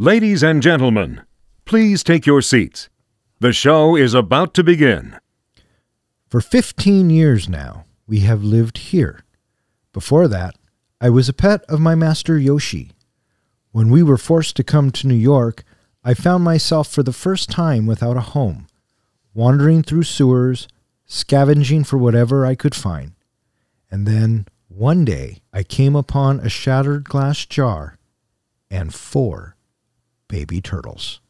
Ladies and gentlemen, please take your seats. The show is about to begin. For 15 years now, we have lived here. Before that, I was a pet of my master Yoshi. When we were forced to come to New York, I found myself for the first time without a home, wandering through sewers, scavenging for whatever I could find. And then, one day, I came upon a shattered glass jar and four baby turtles.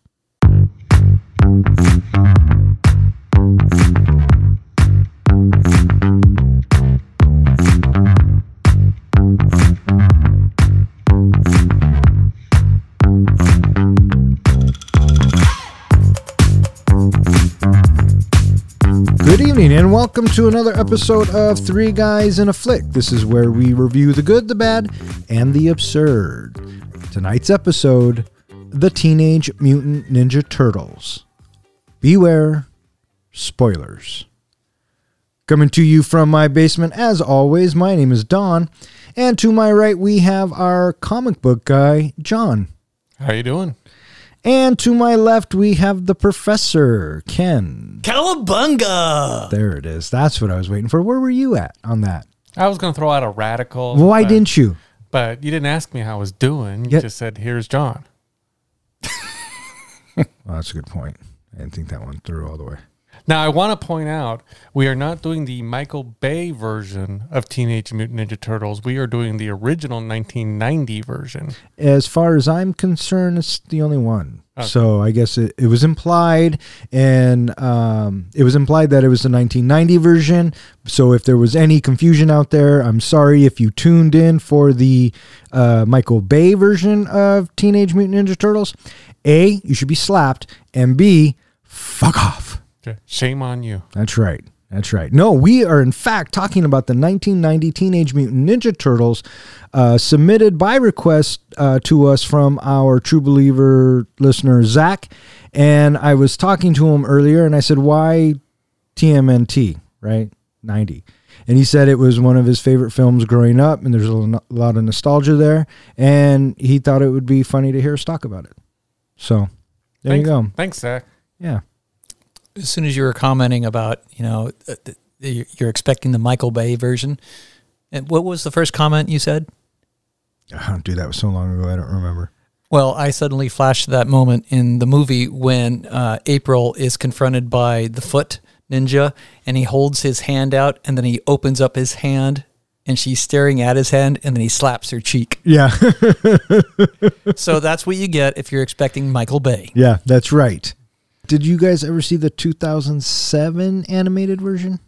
Good evening, and welcome to another episode of Three Guys in a Flick. This is where we review the good, the bad, and the absurd. Tonight's episode The Teenage Mutant Ninja Turtles. Beware spoilers. Coming to you from my basement, as always, my name is Don, and to my right we have our comic book guy, John. How you doing? And to my left we have the professor, Ken. Cowabunga! There it is. That's what I was waiting for. Where were you at on that? I was going to throw out a radical. Why but, didn't you? But you didn't ask me how I was doing. You Yeah. just said, "Here's John." Well, that's a good point. I didn't think that one through all the way. Now I want to point out we are not doing the Michael Bay version of Teenage Mutant Ninja Turtles. We are doing the original 1990 version. As far as I'm concerned, it's the only one. Okay. So I guess it, it was implied, and um, it was implied that it was the 1990 version. So if there was any confusion out there, I'm sorry if you tuned in for the uh, Michael Bay version of Teenage Mutant Ninja Turtles. A, you should be slapped, and B, fuck off. Okay. Shame on you. That's right. That's right. No, we are in fact talking about the 1990 Teenage Mutant Ninja Turtles, uh, submitted by request uh, to us from our True Believer listener Zach. And I was talking to him earlier, and I said, "Why TMNT? Right, 90." And he said it was one of his favorite films growing up, and there's a lot of nostalgia there. And he thought it would be funny to hear us talk about it. So there Thanks, you go. Thanks, Zach. Yeah. As soon as you were commenting about, you know, uh, th- th- you're expecting the Michael Bay version, and what was the first comment you said? Oh, dude, that was so long ago. I don't remember. Well, I suddenly flashed to that moment in the movie when uh, April is confronted by the foot ninja and he holds his hand out and then he opens up his hand and she's staring at his hand and then he slaps her cheek. Yeah. so that's what you get if you're expecting Michael Bay. Yeah, that's right. Did you guys ever see the 2007 animated version?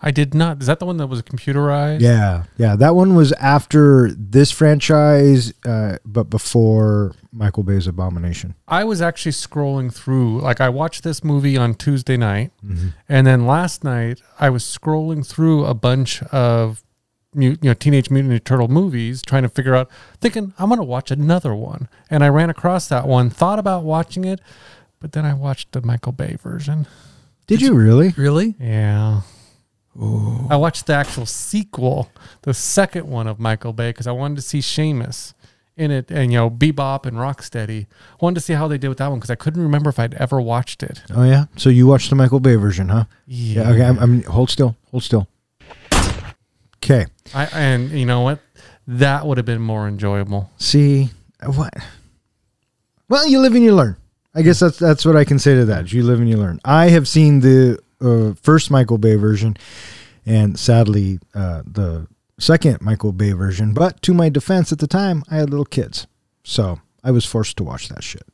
I did not. Is that the one that was computerized? Yeah, yeah. That one was after this franchise, uh, but before Michael Bay's Abomination. I was actually scrolling through, like I watched this movie on Tuesday night, Mm-hmm. and then last night I was scrolling through a bunch of you know Teenage Mutant Ninja Turtle movies, trying to figure out, thinking I'm gonna watch another one, and I ran across that one, thought about watching it, but then I watched the Michael Bay version. Did you really? Really? Yeah. I watched the actual sequel, the second one of Michael Bay, because I wanted to see Seamus in it, and you know Bebop and Rocksteady. I wanted to see how they did with that one because I couldn't remember if I'd ever watched it. Oh yeah. So you watched the Michael Bay version, huh? Yeah. Okay. I'm, I'm hold still. Hold still. Okay. I and you know what? That would have been more enjoyable. See what? Well, you live and you learn. I guess that's that's what I can say to that. You live and you learn. I have seen the uh, first Michael Bay version, and sadly, uh, the second Michael Bay version. But to my defense, at the time, I had little kids, so I was forced to watch that shit.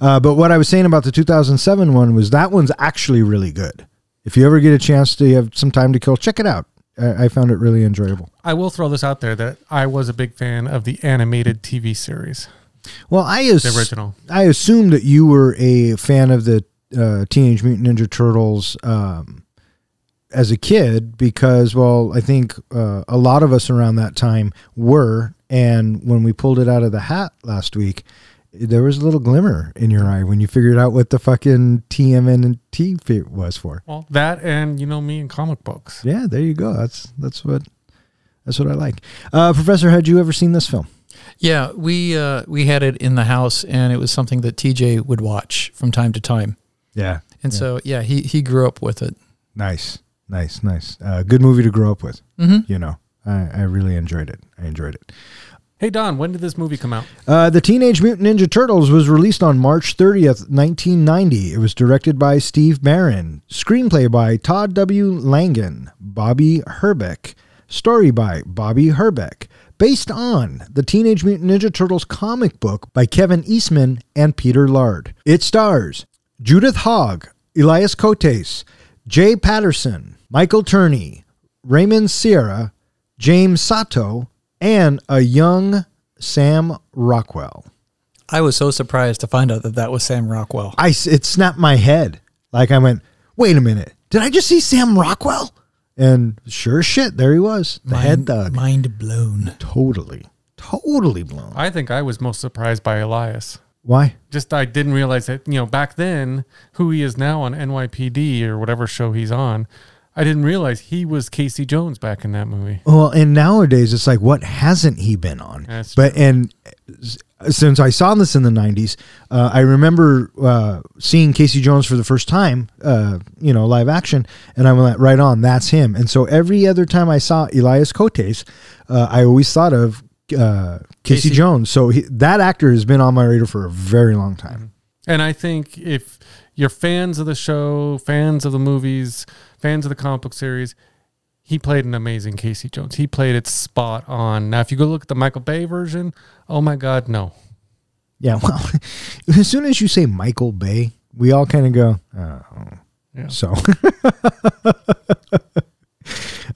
Uh, but what I was saying about the 2007 one was that one's actually really good. If you ever get a chance to have some time to kill, check it out. I, I found it really enjoyable. I will throw this out there that I was a big fan of the animated TV series, Well, I as- the original. I assumed that you were a fan of the uh, Teenage Mutant Ninja Turtles um, as a kid because, well, I think uh, a lot of us around that time were. And when we pulled it out of the hat last week, there was a little glimmer in your eye when you figured out what the fucking TMNT was for. Well, that and you know me and comic books. Yeah, there you go. That's that's what that's what I like. Uh, Professor, had you ever seen this film? Yeah, we uh, we had it in the house, and it was something that TJ would watch from time to time. Yeah. And Yeah. so, yeah, he he grew up with it. Nice, nice, nice. Uh, good movie to grow up with. Mm-hmm. You know, I, I really enjoyed it. I enjoyed it. Hey Don, when did this movie come out? Uh, the Teenage Mutant Ninja Turtles was released on March 30th, 1990. It was directed by Steve Barron. Screenplay by Todd W. Langen, Bobby Herbeck. Story by Bobby Herbeck. Based on the Teenage Mutant Ninja Turtles comic book by Kevin Eastman and Peter Laird. It stars Judith Hoag, Elias Koteas, Jay Patterson, Michael Turney, Raymond Serra, James Saito, and a young Sam Rockwell. I was so surprised to find out that that was Sam Rockwell. I it snapped my head. Like I went, wait a minute, did I just see Sam Rockwell? And sure shit, there he was, the head thug. mind blown. totally, totally blown. I think I was most surprised by Elias. Why? Just I didn't realize that you know back then who he is now on NYPD or whatever show he's on. I didn't realize he was Casey Jones back in that movie. Well, and nowadays it's like, what hasn't he been on? That's but and s- since I saw this in the '90s, uh, I remember uh, seeing Casey Jones for the first time, uh, you know, live action, and I went right on. That's him. And so every other time I saw Elias Koteas, uh, I always thought of uh, Casey, Casey. Jones. So he, that actor has been on my radar for a very long time. And I think if you're fans of the show, fans of the movies, fans of the comic book series, he played an amazing Casey Jones. He played it spot on. Now, if you go look at the Michael Bay version, oh my God, no. Yeah. Well, as soon as you say Michael Bay, we all kind of go, oh. Yeah. So,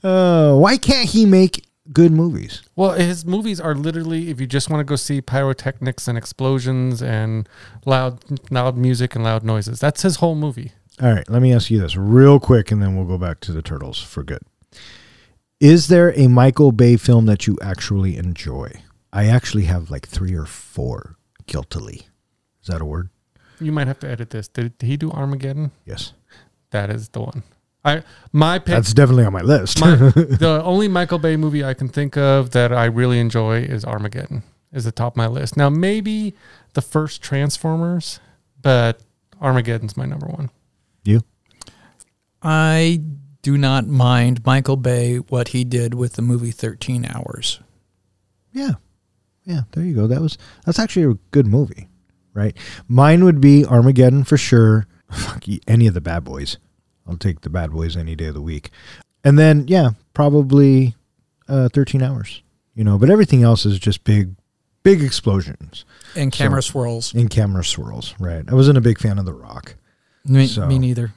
uh, why can't he make good movies? Well, his movies are literally if you just want to go see pyrotechnics and explosions and loud, loud music and loud noises. That's his whole movie. All right, let me ask you this real quick, and then we'll go back to the turtles for good. Is there a Michael Bay film that you actually enjoy? I actually have like three or four guiltily. Is that a word? You might have to edit this. Did, did he do Armageddon? Yes. That is the one. I my pick. That's definitely on my list. my, the only Michael Bay movie I can think of that I really enjoy is Armageddon. Is the top of my list. Now maybe the first Transformers, but Armageddon's my number one. you? I do not mind Michael Bay what he did with the movie 13 Hours. Yeah. Yeah, there you go. That was that's actually a good movie, right? Mine would be Armageddon for sure. Fuck any of the bad boys. I'll take the bad boys any day of the week. And then yeah, probably uh 13 hours. You know, but everything else is just big big explosions And camera So- swirls. and camera swirls, right? I wasn't a big fan of The Rock. Me, so- me neither.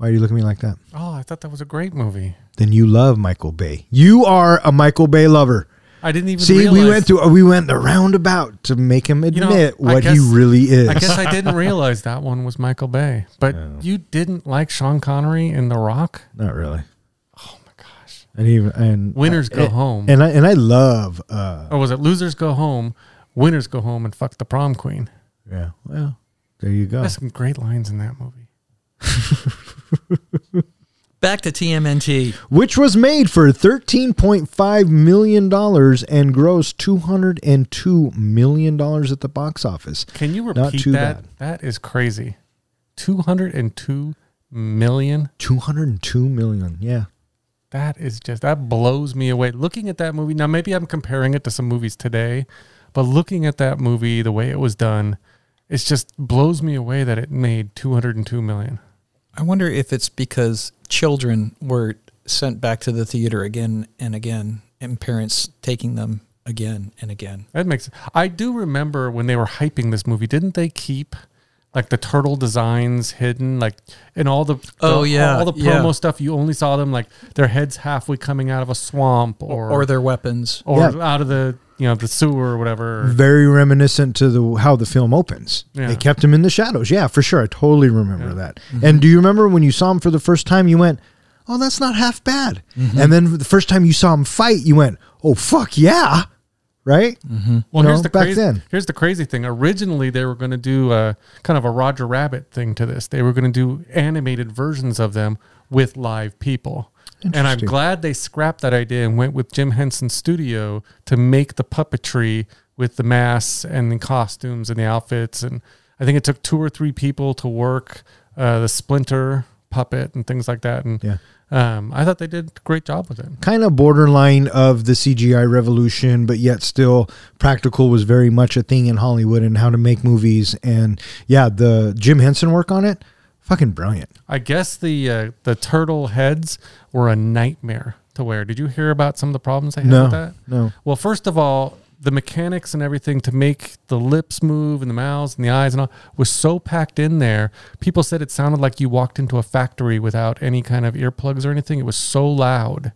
Why are you looking at me like that? Oh, I thought that was a great movie. Then you love Michael Bay. You are a Michael Bay lover. I didn't even See, realize. we went through we went the roundabout to make him know, admit I what he really is. I guess I didn't realize that one was Michael Bay. But Yeah. you didn't like Sean Connery in The Rock? Not really. Oh my gosh. And even and Winners go uh, home. And I and I love uh or was it Losers Go Home, Winners Go Home and Fuck the Prom Queen? yeah, well, there you go. There's some great lines in that movie. Back to TMNT. Which was made for thirteen point five million dollars and grossed two hundred and two million dollars at the box office. Can you Not repeat too that? bad. That is crazy. 202 million? Two hundred and two million. Yeah. That is just that blows me away. Looking at that movie now, maybe I'm comparing it to some movies today, but looking at that movie, the way it was done, it just blows me away that it made 202 million. I wonder if it's because children were sent back to the theater again and again, and parents taking them again and again. That makes. I do remember when they were hyping this movie. Didn't they keep like the turtle designs hidden, like in all the Oh, yeah, all the yeah. promo stuff? You only saw them like their heads halfway coming out of a swamp, or Or, their weapons. or Yeah. out of the you know the sewer or whatever. Very reminiscent to the how the film opens. Yeah. They kept him in the shadows. Yeah, for sure. I totally remember Yeah. that. Mm-hmm. And do you remember when you saw him for the first time? You went, "Oh, that's not half bad." Mm-hmm. And then the first time you saw him fight, you went, "Oh, fuck yeah!" Right? Mm-hmm. Well, You here's know, the back crazy. then. Here's the crazy thing. Originally, they were going to do a kind of a Roger Rabbit thing to this. They were going to do animated versions of them with live people. And I'm glad they scrapped that idea and went with Jim Henson's studio to make the puppetry with the masks and the costumes and the outfits. And I think it took two or three people to work uh, the Splinter puppet and things like that. And Yeah. um, I thought they did a great job with it. kind of borderline of the CGI revolution, but yet still practical was very much a thing in Hollywood and how to make movies. And yeah, the Jim Henson work on it, fucking brilliant. I guess the uh, the turtle heads were a nightmare to wear. Did you hear about some of the problems they had No, with that? no. Well, first of all, the mechanics and everything to make the lips move and the mouths and the eyes and all was so packed in there. People said it sounded like you walked into a factory without any kind of earplugs or anything. It was so loud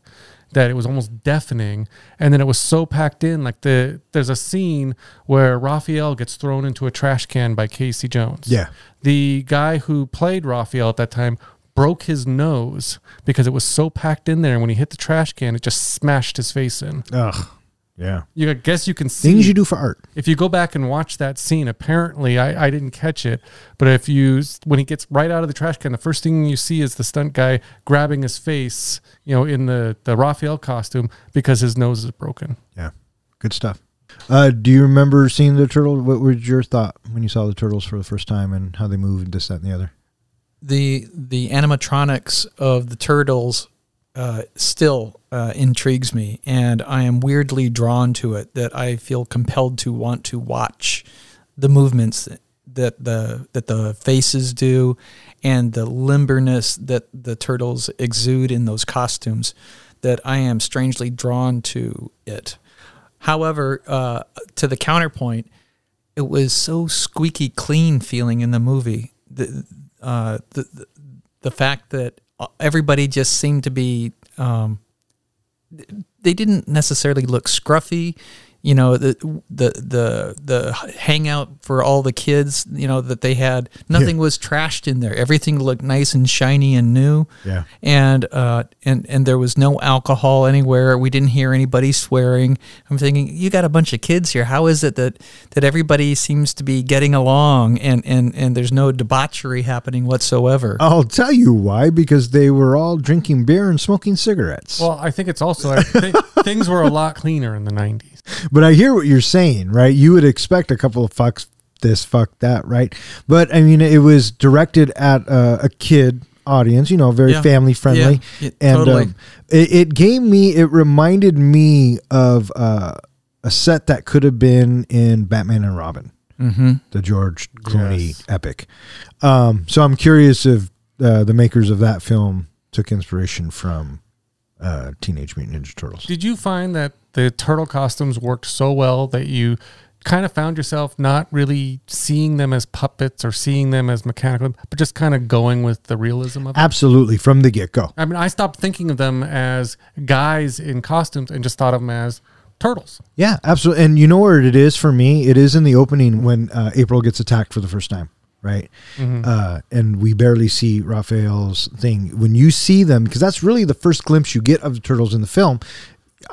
that it was almost deafening. And then it was so packed in, like the there's a scene where Raphael gets thrown into a trash can by Casey Jones. Yeah. The guy who played Raphael at that time broke his nose because it was so packed in there. And when he hit the trash can, it just smashed his face in. Ugh. Yeah. You I guess you can see Things you do for art. if you go back and watch that scene. Apparently, I, I didn't catch it, but if you when he gets right out of the trash can, the first thing you see is the stunt guy grabbing his face, you know, in the the Raphael costume because his nose is broken. Yeah. Good stuff. Uh, do you remember seeing the turtle? What was your thought when you saw the turtles for the first time and how they moved, and this, that, and the other? the the animatronics of the turtles uh, still uh, intrigues me, and I am weirdly drawn to it. That I feel compelled to want to watch the movements that the that the faces do, and the limberness that the turtles exude in those costumes. That I am strangely drawn to it. However, uh, to the counterpoint, it was so squeaky clean feeling in the movie. The, uh, the, the the fact that everybody just seemed to be um, they didn't necessarily look scruffy you know the the the the hangout for all the kids you know that they had nothing was trashed in there everything looked nice and shiny and new Yeah. and uh and and there was no alcohol anywhere we didn't hear anybody swearing i'm thinking you got a bunch of kids here how is it that that everybody seems to be getting along and and and there's no debauchery happening whatsoever I'll tell you why. Because they were all drinking beer and smoking cigarettes. Well, I think it's also I think things were a lot cleaner in the '90s. But I hear what you're saying, right? You would expect a couple of fucks this, fuck that, right? But I mean, it was directed at uh, a kid audience, you know, very Yeah. family friendly, Yeah, and totally. um, it, it gave me, it reminded me of uh, a set that could have been in Batman and Robin, mm-hmm. the George Clooney Yes. epic. Um, so I'm curious if uh, the makers of that film took inspiration from uh, Teenage Mutant Ninja Turtles. Did you find that the turtle costumes worked so well that you kind of found yourself not really seeing them as puppets or seeing them as mechanical, but just kind of going with the realism of it? Absolutely, from the get go. I mean, I stopped thinking of them as guys in costumes and just thought of them as turtles. Yeah, absolutely. And you know where it is for me? It is in the opening when uh, April gets attacked for the first time, right? Uh, and we barely see Raphael's thing. When you see them, because that's really the first glimpse you get of the turtles in the film.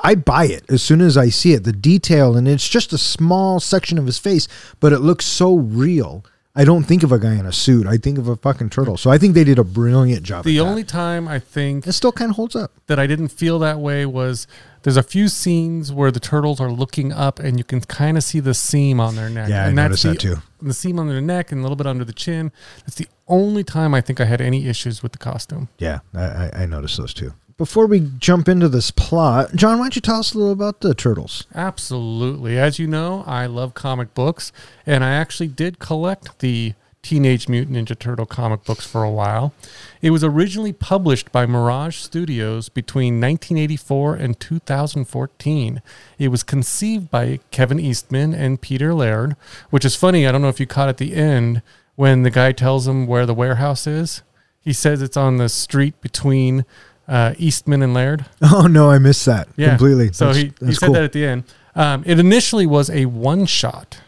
I buy it as soon as I see it. The detail, and it's just a small section of his face, but it looks so real. I don't think of a guy in a suit. I think of a fucking turtle. So I think they did a brilliant job. The at that. only time I think it still kind of holds up. that I didn't feel that way was there's a few scenes where the turtles are looking up and you can kind of see the seam on their neck. Yeah, I and noticed the, that too. The seam on their neck and a little bit under the chin. That's the only time I think I had any issues with the costume. Yeah, I, I, I noticed those too. Before we jump into this plot, John, why don't you tell us a little about the turtles? Absolutely. As you know, I love comic books, and I actually did collect the Teenage Mutant Ninja Turtle comic books for a while. It was originally published by Mirage Studios between 1984 and 2014. It was conceived by Kevin Eastman and Peter Laird, which is funny. I don't know if you caught at the end when the guy tells him where the warehouse is. He says it's on the street between uh, Eastman and Laird. Oh no, I missed that completely. So That's- he, he that's said cool. that at the end. Um, it initially was a one shot.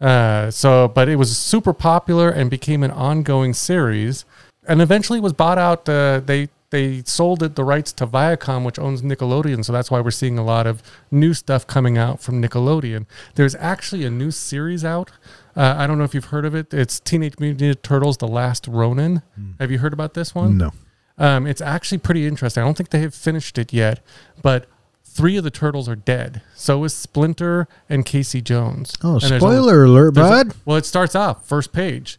Uh, so, but it was super popular and became an ongoing series, and eventually was bought out. Uh, they they sold it the rights to Viacom, which owns Nickelodeon. So that's why we're seeing a lot of new stuff coming out from Nickelodeon. There's actually a new series out. Uh, I don't know if you've heard of it. It's Teenage Mutant Ninja Turtles: The Last Ronin. Have you heard about this one? no. Um, it's actually pretty interesting. I don't think they have finished it yet, but three of the turtles are dead. So is Splinter and Casey Jones. Oh, And spoiler alert, there's a- bud. well, it starts off first page.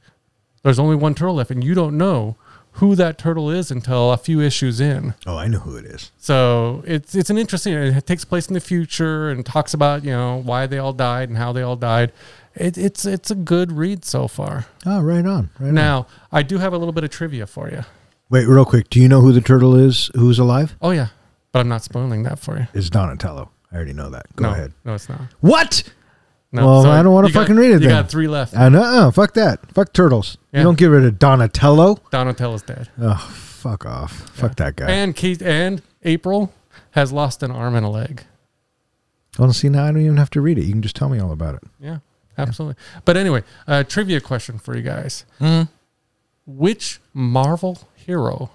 There's only one turtle left, and you don't know who that turtle is until a few issues in. oh, I know who it is. So it's it's an interesting. It takes place in the future and talks about you know why they all died and how they all died. It, it's it's a good read so far. Oh, right on. Right on. Now I do have a little bit of trivia for you. Wait, real quick. Do you know who the turtle is who's alive? Oh yeah, but I'm not spoiling that for you. It's Donatello. I already know that. Go no, ahead. No, it's not. What? No, Well. I don't You got- fucking read it You then. got three left. I know. Uh, fuck that. Fuck turtles. Yeah. You don't get rid of Donatello. Donatello's dead. Oh, fuck off. Fuck that guy. And Kate and April has lost an arm and a leg. Well, see, now I don't even have to read it. You can just tell me all about it. Yeah, absolutely. But anyway, uh, trivia question for you guys: Which Marvel hero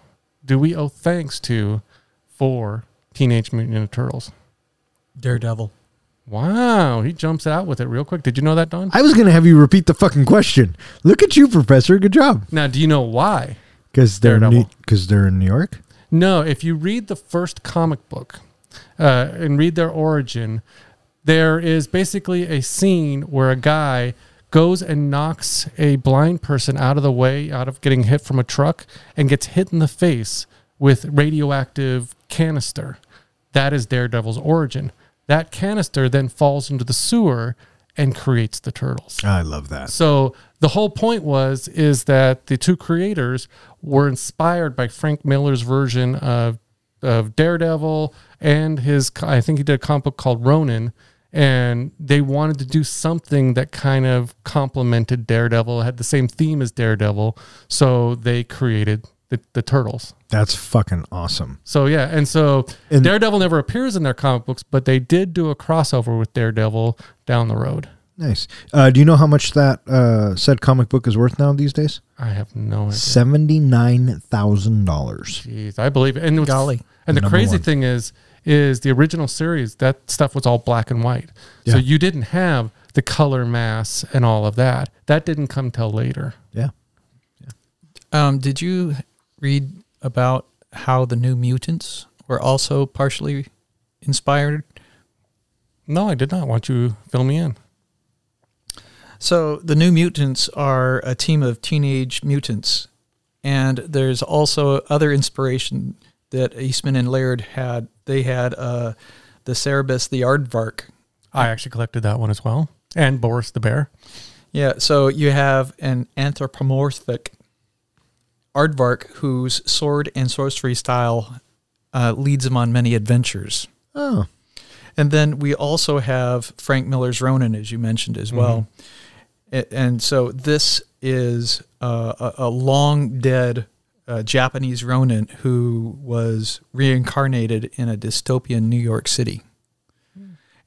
do we owe thanks to for Teenage Mutant Ninja Turtles? Daredevil. Wow, he jumps out with it real quick. Did you know that, Don? I was going to have you repeat the fucking question. Look at you, Professor. Good job. Now, do you know why? Because they're because they're in New York. No, if you read the first comic book uh, and read their origin, there is basically a scene where a guy goes and knocks a blind person out of the way, out of getting hit from a truck, and gets hit in the face with radioactive canister. That is Daredevil's origin. That canister then falls into the sewer and creates the turtles. I love that. So the whole point was is that the two creators were inspired by Frank Miller's version of of Daredevil and his I think he did a comic book called Ronin and they wanted to do something that kind of complemented Daredevil, had the same theme as Daredevil, so they created the, the turtles. That's fucking awesome. So yeah, and so And- Daredevil never appears in their comic books, but they did do a crossover with Daredevil down the road. Nice. Uh, do you know how much that uh, said comic book is worth now these days? I have no idea. Seventy nine thousand dollars. Jeez, I believe it. And Golly. And the Number crazy one. thing is, is the original series that stuff was all black and white, so you didn't have the color mass and all of that. That didn't come till later. Yeah. Um, did you read about how the New Mutants were also partially inspired? No, I did not. Want you to fill me in? So the New Mutants are a team of teenage mutants, and there's also other inspiration that Eastman and Laird had. They had uh, the Cerebus, the Aardvark. I actually collected that one as well, and Boris the bear. Yeah, so you have an anthropomorphic Aardvark whose sword and sorcery style uh, leads him on many adventures. Oh, And then we also have Frank Miller's Ronin, as you mentioned as well. A- And so this is uh, a, a long dead uh, Japanese Ronin who was reincarnated in a dystopian New York City.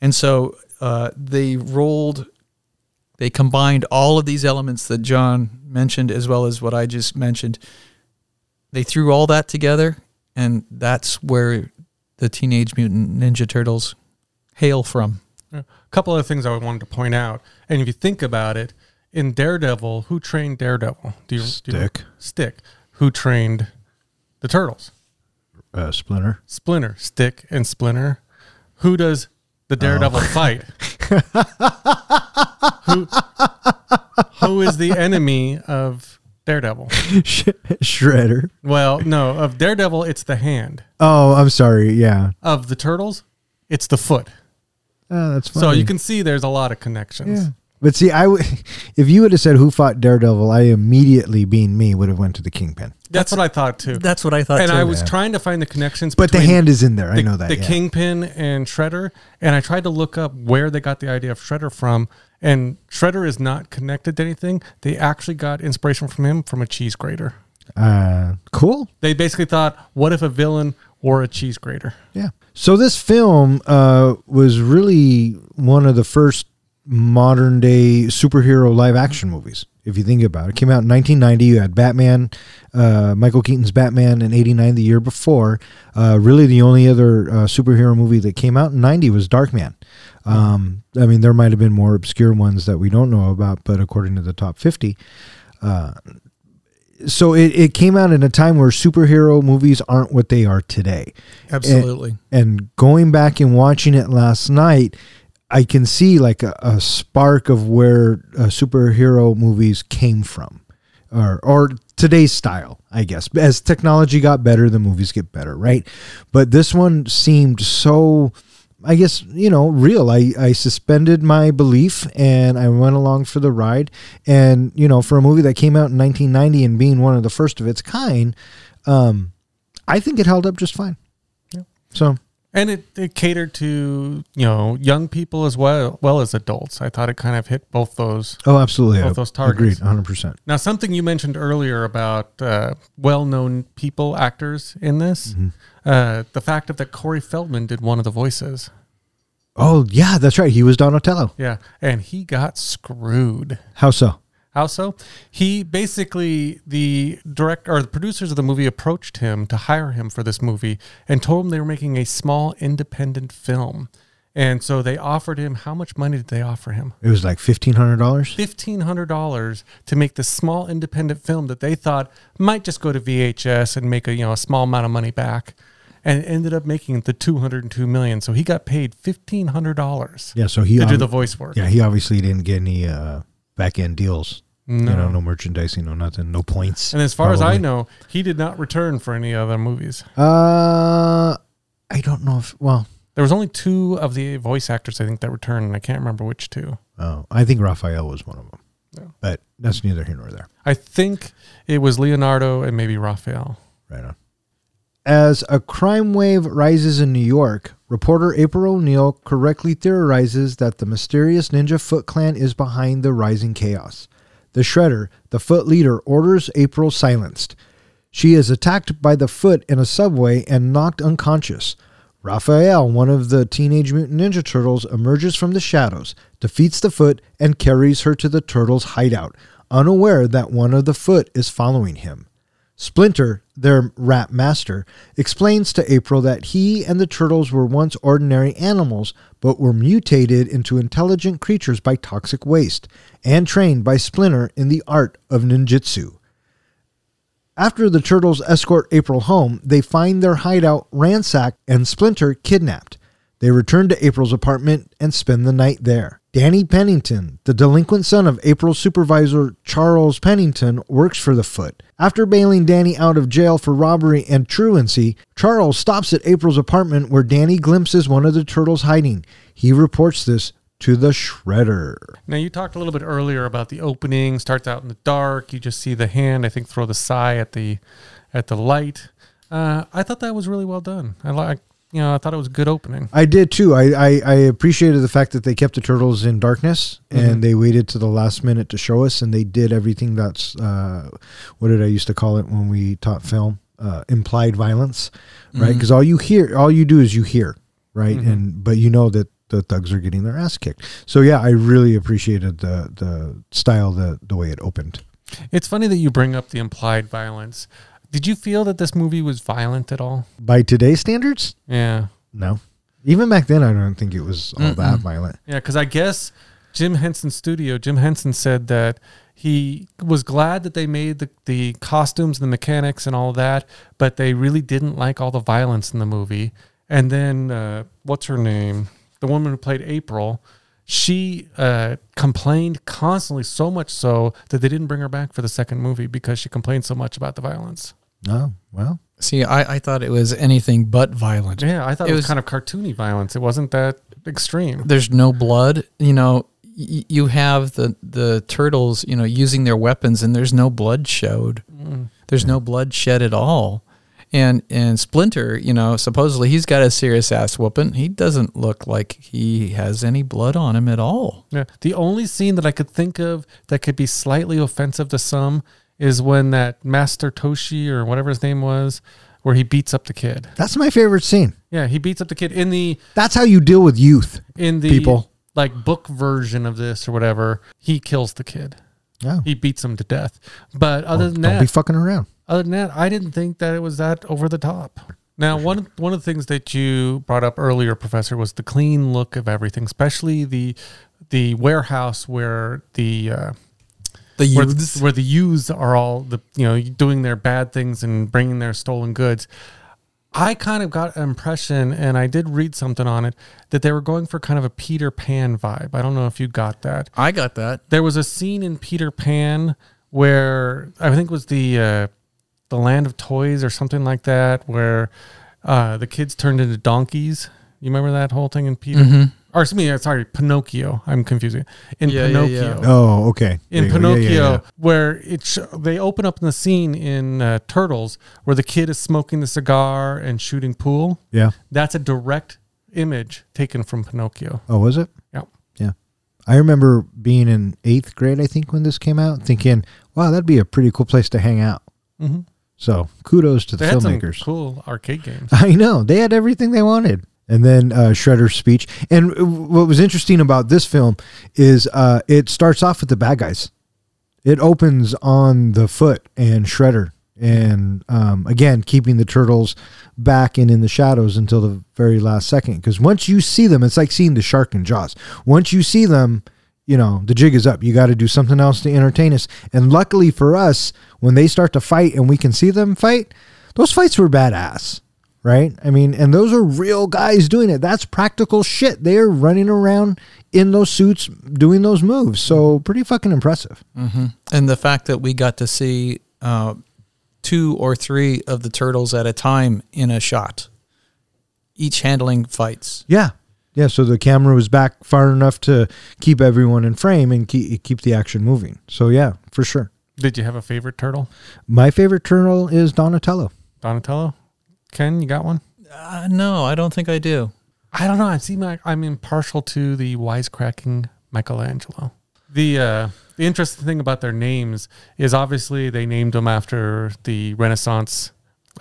And so uh, they rolled, they combined all of these elements that John mentioned as well as what I just mentioned. They threw all that together, and that's where the Teenage Mutant Ninja Turtles hail from. A couple other things I wanted to point out, and if you think about it, in Daredevil, who trained Daredevil? Do you, Do you Stick. Who trained the turtles? uh, Splinter. Splinter, Stick, and Splinter. Who does the Daredevil fight? who, who is the enemy of Daredevil? Shredder. Well, no, of Daredevil, it's the hand. Oh, I'm sorry. Yeah. Of the turtles, it's the foot. Oh, that's funny. So you can see there's a lot of connections. Yeah. But see, I w- if you would have said who fought Daredevil, I immediately, being me, would have went to the Kingpin. That's what I thought too. That's what I thought. Too. And too. I was yeah. trying to find the connections. But the hand is in there. the, I know that. the yeah. Kingpin and Shredder, and I tried to look up where they got the idea of Shredder from. And Shredder is not connected to anything. They actually got inspiration from him from a cheese grater. Uh, cool. They basically thought, what if a villain wore a cheese grater? Yeah. So this film uh, was really one of the first modern day superhero live action movies. If you think about it, it came out in 1990. You had Batman, uh, Michael Keaton's Batman in '89, the year before. Uh, really, the only other uh, superhero movie that came out in '90 was Darkman. Um, I mean, there might have been more obscure ones that we don't know about, but according to the top 50, uh, so it, it came out in a time where superhero movies aren't what they are today. Absolutely. And going back and watching it last night, I can see like a, a spark of where uh, superhero movies came from, or or today's style, I guess. As technology got better, the movies get better, right? But this one seemed so. I guess you know real. I I suspended my belief and I went along for the ride. And you know, for a movie that came out in 1990 and being one of the first of its kind, um, I think it held up just fine. Yeah. So and it, it catered to you know young people as well well as adults. I thought it kind of hit both those. oh, absolutely, Both I those targets. Agreed, 100. percent Now, something you mentioned earlier about uh, well-known people, actors in this, Mm-hmm. uh, the fact of that Corey Feldman did one of the voices. Oh yeah, that's right. He was Donatello. Yeah, and he got screwed. How so? How so? He basically the direct or the producers of the movie approached him to hire him for this movie and told him they were making a small independent film. And so they offered him how much money did they offer him? It was like fifteen hundred dollars. fifteen hundred dollars to make this small independent film that they thought might just go to VHS and make a you know a small amount of money back, and ended up making the two hundred and two million. So he got paid fifteen hundred dollars Yeah, so he to do the voice work. yeah he obviously didn't get any uh, back end deals. No. You know, no merchandising, no nothing, no points. And as far as I know, he did not return for any other movies. uh, I don't know if well, There was only two of the voice actors I think that returned, and I can't remember which two. oh, I think Raphael was one of them. Yeah. But that's neither here nor there. I think it was Leonardo and maybe Raphael. Right on. As a crime wave rises in New York, reporter April O'Neil correctly theorizes that the mysterious Ninja Foot Clan is behind the rising chaos. The Shredder, the Foot leader, orders April silenced. She is attacked by the Foot in a subway and knocked unconscious. Raphael, one of the Teenage Mutant Ninja Turtles, emerges from the shadows, defeats the Foot, and carries her to the Turtles' hideout, unaware that one of the Foot is following him. Splinter, their rat master, explains to April that he and the turtles were once ordinary animals, but were mutated into intelligent creatures by toxic waste, and trained by Splinter in the art of ninjutsu. After the turtles escort April home, they find their hideout ransacked and Splinter kidnapped. They return to April's apartment and spend the night there. Danny Pennington, the delinquent son of April's supervisor Charles Pennington, works for the Foot. After bailing Danny out of jail for robbery and truancy, Charles stops at April's apartment where Danny glimpses one of the turtles hiding. He reports this to the Shredder. Now you talked a little bit earlier about the opening. Starts out in the dark. You just see the hand. I think throw the sai at the at the light. Uh, I thought that was really well done. I like you know I thought it was a good opening. I did too. I, I, I appreciated the fact that they kept the turtles in darkness and Mhm. they waited to the last minute to show us, and they did everything that's uh, what did I used to call it when we taught film? Uh, implied violence, right? Because all you hear, all you do is you hear, right? Mhm. And but you know that the thugs are getting their ass kicked. So yeah, I really appreciated the the style, the the way it opened. It's funny that you bring up the implied violence. Did you feel that this movie was violent at all? By today's standards, Yeah, no. Even back then, I don't think it was all that Mm-mm. violent. yeah. Because I guess Jim Henson's studio, Jim Henson said that he was glad that they made the, the costumes, and the mechanics, and all that, but they really didn't like all the violence in the movie. And then uh, what's her name? The woman who played April. She uh, complained constantly, so much so that they didn't bring her back for the second movie because she complained so much about the violence. Oh well, See, I, I thought it was anything but violent. Yeah, I thought it, It was, was- kind of cartoony violence. It wasn't that extreme. There's no blood. You know, y- you have the the turtles, you know, using their weapons, and there's no blood showed. Mm. There's no blood shed at all. And and Splinter, you know, supposedly he's got a serious ass whooping. He doesn't look like he has any blood on him at all. Yeah. The only scene that I could think of that could be slightly offensive to some is when that Master Toshi or whatever his name was, where he beats up the kid. that's my favorite scene. Yeah, he beats up the kid in the That's how you deal with youth. in the People. like book version of this or whatever. He kills the kid. Yeah, He beats him to death. But other Well, than don't that, be fucking around. other than that, I didn't think that it was that over the top. Now, one one of the things that you brought up earlier, Professor, was the clean look of everything, especially the the warehouse where the uh, The where, youths. where the youths are all the you know doing their bad things and bringing their stolen goods. I kind of got an impression, and I did read something on it, that they were going for kind of a Peter Pan vibe. I don't know if you got that. I got that. There was a scene in Peter Pan where I think it was the uh, the Land of Toys or something like that, where uh, the kids turned into donkeys. You remember that whole thing in Peter? Mhm. Or excuse me, uh, sorry, Pinocchio. I'm confusing. In Yeah, yeah, Pinocchio, yeah. Oh, okay. in There you. Yeah, Pinocchio, yeah, yeah. where it sh- they open up in the scene in uh, Turtles where the kid is smoking the cigar and shooting pool. Yeah. That's a direct image taken from Pinocchio. Oh, was it? Yeah. Yeah. I remember being in eighth grade, I think, when this came out, thinking, wow, that'd be a pretty cool place to hang out. Mm-hmm. So kudos to the They had some filmmakers. cool arcade games. I know. They had everything they wanted. And then uh, Shredder's speech. And what was interesting about this film is uh, it starts off with the bad guys. It opens on the foot and Shredder. And um, again, keeping the turtles back and in the shadows until the very last second. Because once you see them, it's like seeing the shark in Jaws. Once you see them, you know, the jig is up. You got to do something else to entertain us. And luckily for us, when they start to fight and we can see them fight, those fights were badass right? I mean, and those are real guys doing it. That's practical shit. They are running around in those suits doing those moves. So pretty fucking impressive. hmm And the fact that we got to see uh, two or three of the turtles at a time in a shot, each handling fights. Yeah. Yeah, so the camera was back far enough to keep everyone in frame and keep keep the action moving. So yeah, for sure. Did you have a favorite turtle? My favorite turtle is Donatello. Donatello? Ken, you got one? Uh, no, I don't think I do. I don't know. I see. My, I'm impartial to the wisecracking Michelangelo. The uh, the interesting thing about their names is obviously they named them after the Renaissance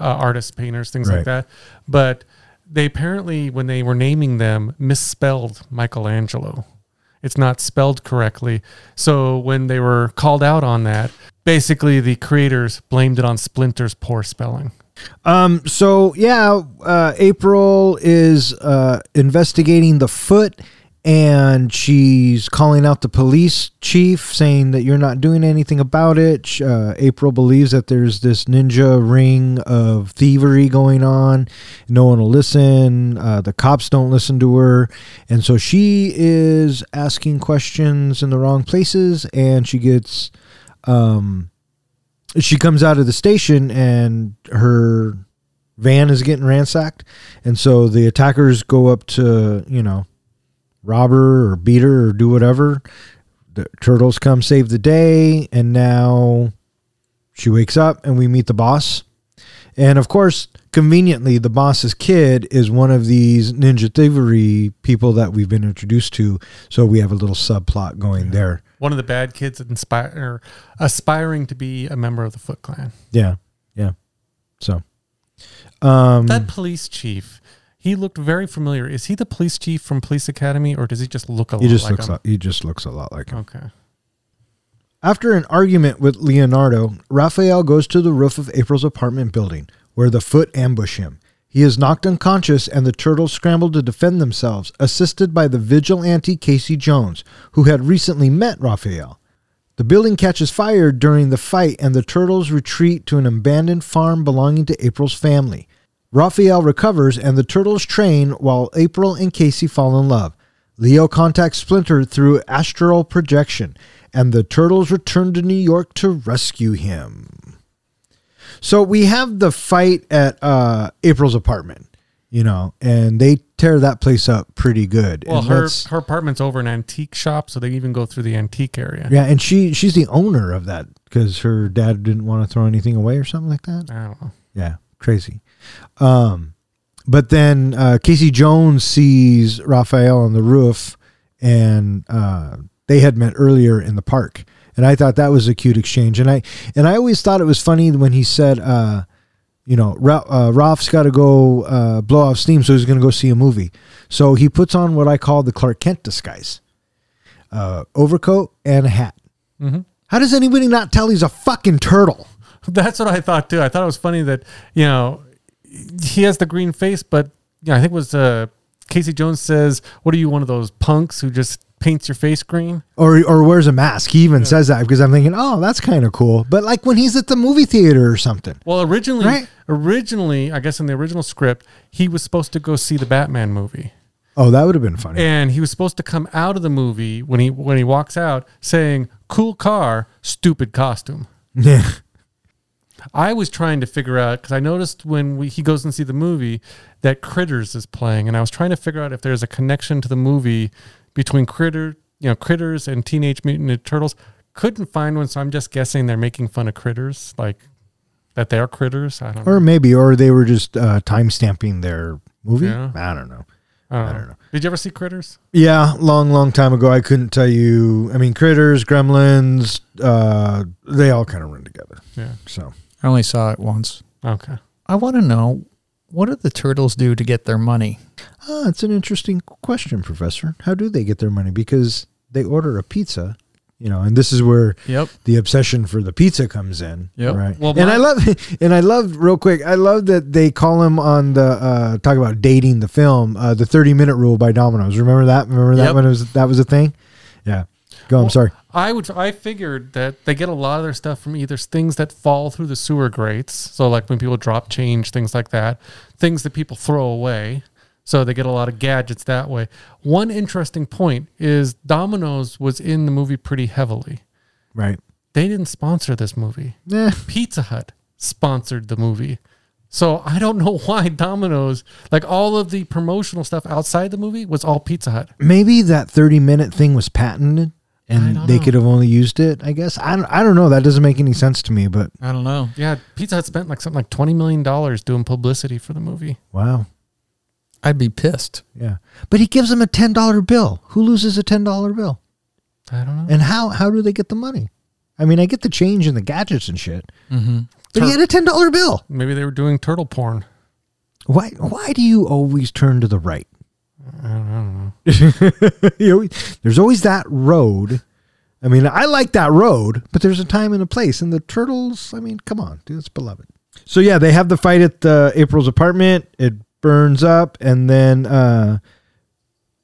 uh, artists, painters, things Right. like that. But they apparently, when they were naming them, misspelled Michelangelo. It's not spelled correctly. So when they were called out on that, basically the creators blamed it on Splinter's poor spelling. Um, so yeah, uh, April is uh, investigating the foot, and she's calling out the police chief, saying that you're not doing anything about it. Uh, April believes that there's this ninja ring of thievery going on. No one will listen. Uh, the cops don't listen to her, and so she is asking questions in the wrong places, and she gets. Um, she comes out of the station and her van is getting ransacked. And so the attackers go up to you know rob her or beat her or do whatever. The turtles come save the day. And now she wakes up and we meet the boss. And of course conveniently the boss's kid is one of these ninja thievery people that we've been introduced to. So we have a little subplot going there One of the bad kids inspire, aspiring to be a member of the Foot Clan. yeah yeah so um That police chief, he looked very familiar. Is he the police chief from Police Academy, or does he just look a He lot just like looks. him? Like, he just looks a lot like him. Okay. After an argument with Leonardo, Raphael goes to the roof of April's apartment building, where the Foot ambush him. He is knocked unconscious, and the turtles scramble to defend themselves, assisted by the vigilante Casey Jones, who had recently met Raphael. The building catches fire during the fight, and the turtles retreat to an abandoned farm belonging to April's family. Raphael recovers, and the turtles train while April and Casey fall in love. Leo contacts Splinter through astral projection, and the turtles return to New York to rescue him. So we have the fight at uh, April's apartment, you know, and they tear that place up pretty good. Well, And her her apartment's over an antique shop, so they even go through the antique area. yeah, and she she's the owner of that because her dad didn't want to throw anything away or something like that. I don't know. Yeah, crazy. Um, but then uh, Casey Jones sees Raphael on the roof, and uh, they had met earlier in the park, and I thought that was a cute exchange. And I and I always thought it was funny when he said, uh, you know, uh, Ralph's got to go uh, blow off steam, so he's going to go see a movie. So he puts on what I call the Clark Kent disguise, uh, overcoat and a hat. hmm How does anybody not tell he's a fucking turtle? That's what I thought too. I thought it was funny that you know he has the green face, but you know, I think it was uh, Casey Jones says, "What are you, one of those punks who just paints your face green?" or or wears a mask. He even says that because I'm thinking, oh, that's kind of cool. But like when he's at the movie theater or something. Well, originally, Right. originally, I guess in the original script, he was supposed to go see the Batman movie, Oh, that would have been funny. and he was supposed to come out of the movie when he when he walks out saying, "Cool car, stupid costume." yeah. I was trying to figure out because I noticed when we, he goes and see the movie that Critters is playing, and I was trying to figure out if there's a connection to the movie between Critter, you know, Critters and Teenage Mutant Ninja Turtles. Couldn't find one, so I'm just guessing they're making fun of Critters, like that they're Critters. I don't know. Or maybe, or they were just uh, time stamping their movie. Yeah. I don't know. I don't, I know. don't know. Did you ever see Critters? Yeah, long, long time ago. I couldn't tell you. I mean, critters, gremlins, uh, they all kind of run together. Yeah. So I only saw it once. Okay. I want to know what do the turtles do to get their money? Ah, it's an interesting question, Professor. How do they get their money? Because they order a pizza, you know, and this is where Yep. the obsession for the pizza comes in. Yep. Right. Well, and my- I love, and I love real quick. I love that they call him on the uh, talk about dating the film, uh, the thirty minute rule by Domino's. Remember that? Remember that Yep. when it was that was a thing? Yeah. Go. I'm Well, sorry. I would. I figured that they get a lot of their stuff from either things that fall through the sewer grates, so like when people drop change, things like that, things that people throw away. So they get a lot of gadgets that way. One interesting point is Domino's was in the movie pretty heavily. Right. They didn't sponsor this movie. Yeah. Pizza Hut sponsored the movie. So I don't know why Domino's, like all of the promotional stuff outside the movie, was all Pizza Hut. maybe that 30 minute thing was patented and they know. could have only used it i guess I don't, I don't know that doesn't make any sense to me but I don't know. Yeah, Pizza Hut spent like something like twenty million dollars doing publicity for the movie. wow I'd be pissed. yeah but he gives them a $10 bill who loses a $10 bill I don't know. and how how do they get the money i mean i get the change and the gadgets and shit Mm-hmm. but he had a $10 bill Maybe they were doing turtle porn. why why do you always turn to the right I don't, I don't know. you know, there's always that road. I mean i like that road but there's a time and a place. And the turtles i mean come on dude it's beloved. So yeah they have the fight at uh, april's apartment. It burns up and then uh,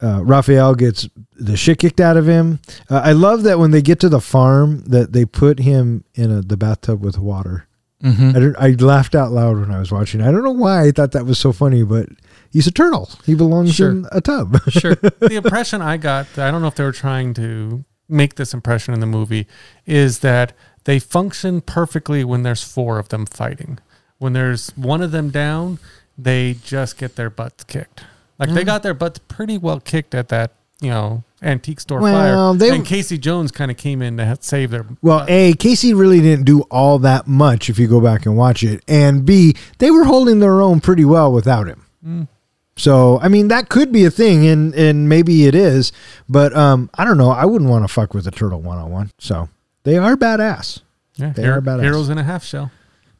uh, raphael gets the shit kicked out of him. Uh, i love that when they get to the farm that they put him in a, the bathtub with water. Mm-hmm. I, don't, I laughed out loud when i was watching. I don't know why i thought that was so funny but he's a turtle he belongs Sure. in a tub Sure. the impression I got, I don't know if they were trying to make this impression in the movie, is that they function perfectly when there's four of them fighting. When there's one of them down, they just get their butts kicked. Like they got their butts pretty well kicked at that, you know, antique store Well, fire. they- and Casey Jones kind of came in to save their. Well, A, Casey really didn't do all that much if you go back and watch it. And B, they were holding their own pretty well without him. Mm. So, I mean, that could be a thing, and, and maybe it is. But um, I don't know. I wouldn't want to fuck with a turtle one on one. So, they are badass. Yeah, They hero- are badass. heroes in a half shell.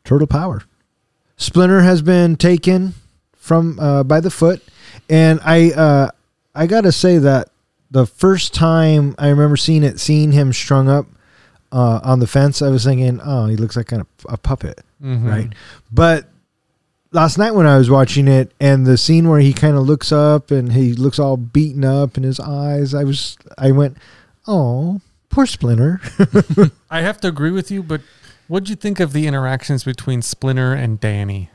Turtle power. Splinter has been taken from uh, by the foot, and I uh, I gotta say that the first time I remember seeing it, seeing him strung up uh, on the fence, I was thinking, oh, he looks like kind of a puppet, Mhm. right? But last night when I was watching it, and the scene where he kind of looks up and he looks all beaten up in his eyes, I was I went, oh, poor Splinter. I have to agree with you, but what'd you think of the interactions between Splinter and Danny?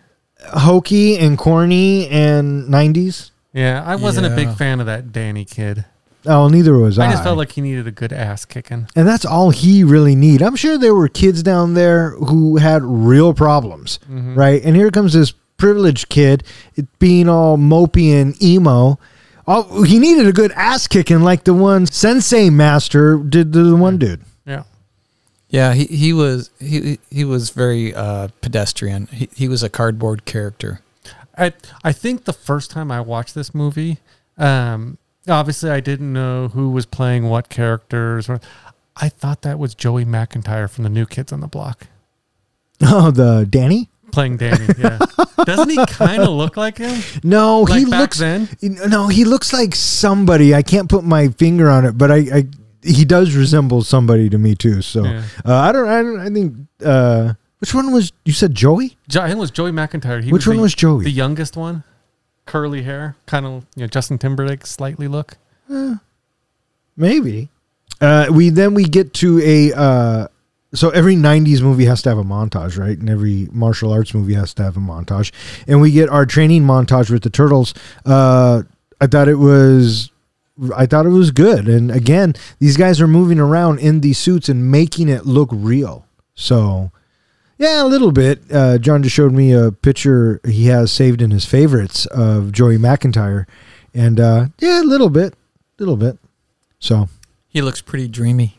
Hokey and corny and nineties. Yeah, I wasn't a big fan of that Danny kid. Oh, neither was I. I just felt like he needed a good ass kicking. and that's all he really need. I'm sure there were kids down there who had real problems, Mhm. right? And here comes this privileged kid, it being all mopey and emo. Oh, he needed a good ass kicking, like the one Sensei Master did to the one dude. Yeah. Yeah, he, he was he he was very uh, pedestrian. He he was a cardboard character. I I think the first time I watched this movie, um, obviously I didn't know who was playing what characters. Or, I thought that was Joey McIntyre from the New Kids on the Block Oh, the Danny? Playing Danny. Yeah, doesn't he kind of look like him? No, Like he looks. then? No, he looks like somebody. I can't put my finger on it, but I, I he does resemble somebody to me too. So Yeah. uh, I don't. I don't. I think. Uh, which one was you said Joey? Jo- I think it was Joey McIntyre. He Which was one the, was Joey? The youngest one. curly hair, kind of you know Justin Timberlake slightly look. Maybe. Uh, we then we get to a uh, so every '90s movie has to have a montage, right? And every martial arts movie has to have a montage, and we get our training montage with the turtles. Uh, I thought it was. I thought it was good, and again, these guys are moving around in these suits and making it look real. So, yeah, a little bit. Uh, John just showed me a picture he has saved in his favorites of Joey McIntyre, and uh, yeah, a little bit, a little bit. So, He looks pretty dreamy.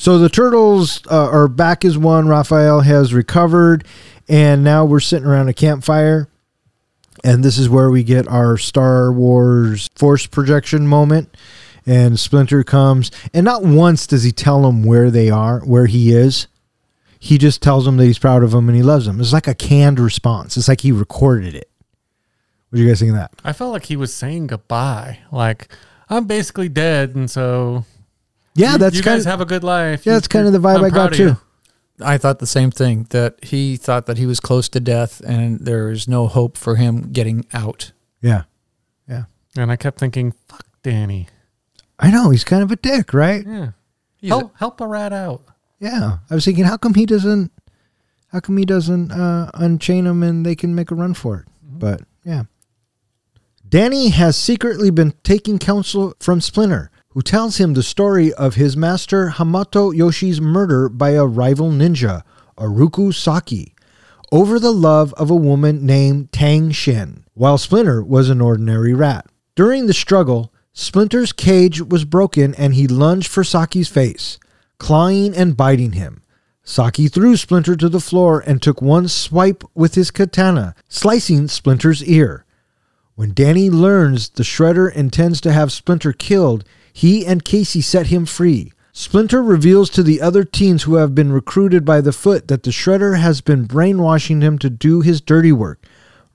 So the turtles uh, are back as one. Raphael has recovered, and now we're sitting around a campfire. And this is where we get our Star Wars force projection moment. And Splinter comes, and not once does he tell them where they are, where he is. He just tells them that he's proud of them and he loves them. It's like a canned response. It's like he recorded it. What do you guys think of that? I felt like he was saying goodbye. Like I'm basically dead, and so Yeah, you, that's you kind guys of have a good life. yeah, that's kind of the vibe I'm I got too. I thought the same thing that he thought that he was close to death and there is no hope for him getting out. Yeah, Yeah. And I kept thinking, "Fuck Danny." I know he's kind of a dick, right? Yeah, He's help help a rat out. Yeah, I was thinking, how come he doesn't? How come he doesn't uh, unchain them and they can make a run for it? But yeah, Danny has secretly been taking counsel from Splinter, who tells him the story of his master Hamato Yoshi's murder by a rival ninja, Oroku Saki, over the love of a woman named Tang Shen, while Splinter was an ordinary rat. During the struggle, Splinter's cage was broken and he lunged for Saki's face, clawing and biting him. Saki threw Splinter to the floor and took one swipe with his katana, slicing Splinter's ear. When Danny learns the Shredder intends to have Splinter killed, he and Casey set him free. Splinter reveals to the other teens who have been recruited by the Foot that the Shredder has been brainwashing him to do his dirty work.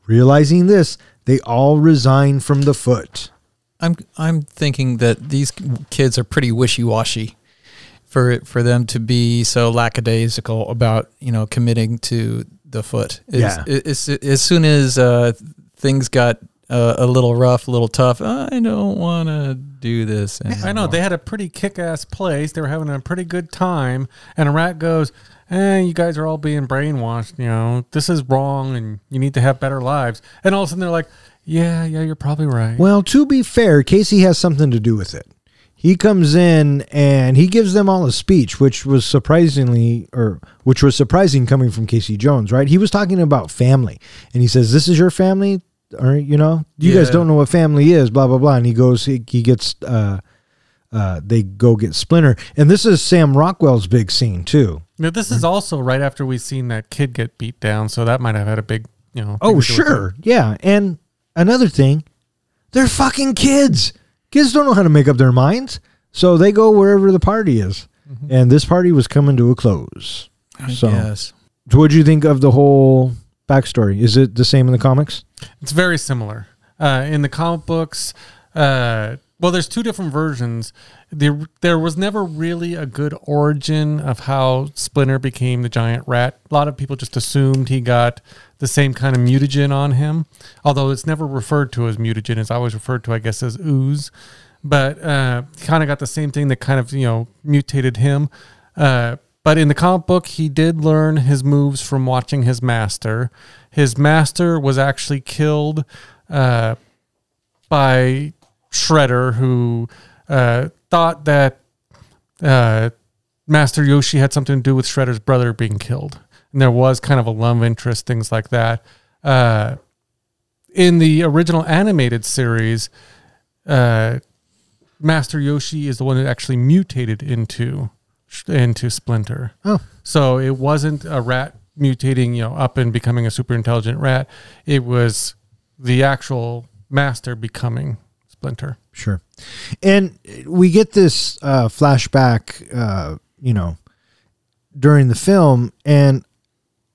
Realizing this, they all resign from the Foot. I'm I'm thinking that these kids are pretty wishy-washy for for them to be so lackadaisical about, you know, committing to the foot. As, Yeah. As, as soon as uh, things got uh, a little rough, a little tough, I don't want to do this. I know they had a pretty kick-ass place. They were having a pretty good time, and a rat goes, "Eh, you guys are all being brainwashed. You know, this is wrong, and you need to have better lives." And all of a sudden, they're like, "Yeah, yeah, you're probably right." Well, to be fair, Casey has something to do with it. He comes in and he gives them all a speech, which was surprisingly, or which was surprising coming from Casey Jones, right? He was talking about family, and he says, "This is your family, or you know, you guys don't know what family is." Blah blah blah, and he goes, he, he gets, uh, uh, they go get Splinter, and this is Sam Rockwell's big scene too. Now, this is also right after we've seen that kid get beat down, so that might have had a big, you know. Oh, thing to do with sure. Yeah. And another thing, they're fucking kids. Kids don't know how to make up their minds. So they go wherever the party is. And this party was coming to a close. I so- guess. So what do you think of the whole backstory? Is it the same in the comics? It's very similar. Uh, in the comic books, uh, well, there's two different versions. There, there was never really a good origin of how Splinter became the giant rat. A lot of people just assumed he got the same kind of mutagen on him, although it's never referred to as mutagen. It's always referred to, I guess, as ooze. But uh, kind of got the same thing that kind of you know mutated him. Uh, but in the comic book, he did learn his moves from watching his master. His master was actually killed uh, by Shredder, who uh, thought that uh, Master Yoshi had something to do with Shredder's brother being killed. And there was kind of a love interest, things like that. Uh, in the original animated series, uh, Master Yoshi is the one that actually mutated into into Splinter. Oh. So it wasn't a rat mutating, you know, up and becoming a super intelligent rat. It was the actual master becoming Splinter. Sure. And we get this uh, flashback, uh, you know, during the film. And